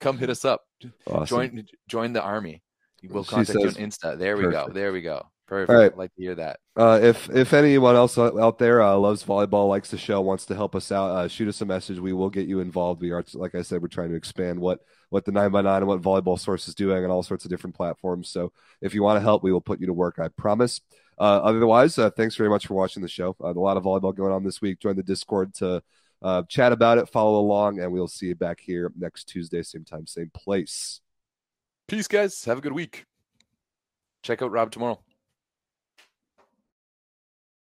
come hit us up. Awesome. Join join the army. We'll contact says, you on Insta. There we perfect. go. There we go. Perfect. All right. I'd like to hear that. Uh, if if anyone else out there uh, loves volleyball, likes the show, wants to help us out, uh, shoot us a message. We will get you involved. We are, like I said, we're trying to expand what what the nine by nine and what volleyball source is doing on all sorts of different platforms. So if you want to help, we will put you to work. I promise. Uh, otherwise, uh, thanks very much for watching the show. Uh, a lot of volleyball going on this week. Join the Discord to chat about it, follow along, and we'll see you back here next Tuesday, same time, same place. Peace, guys. Have a good week. Check out Rob tomorrow.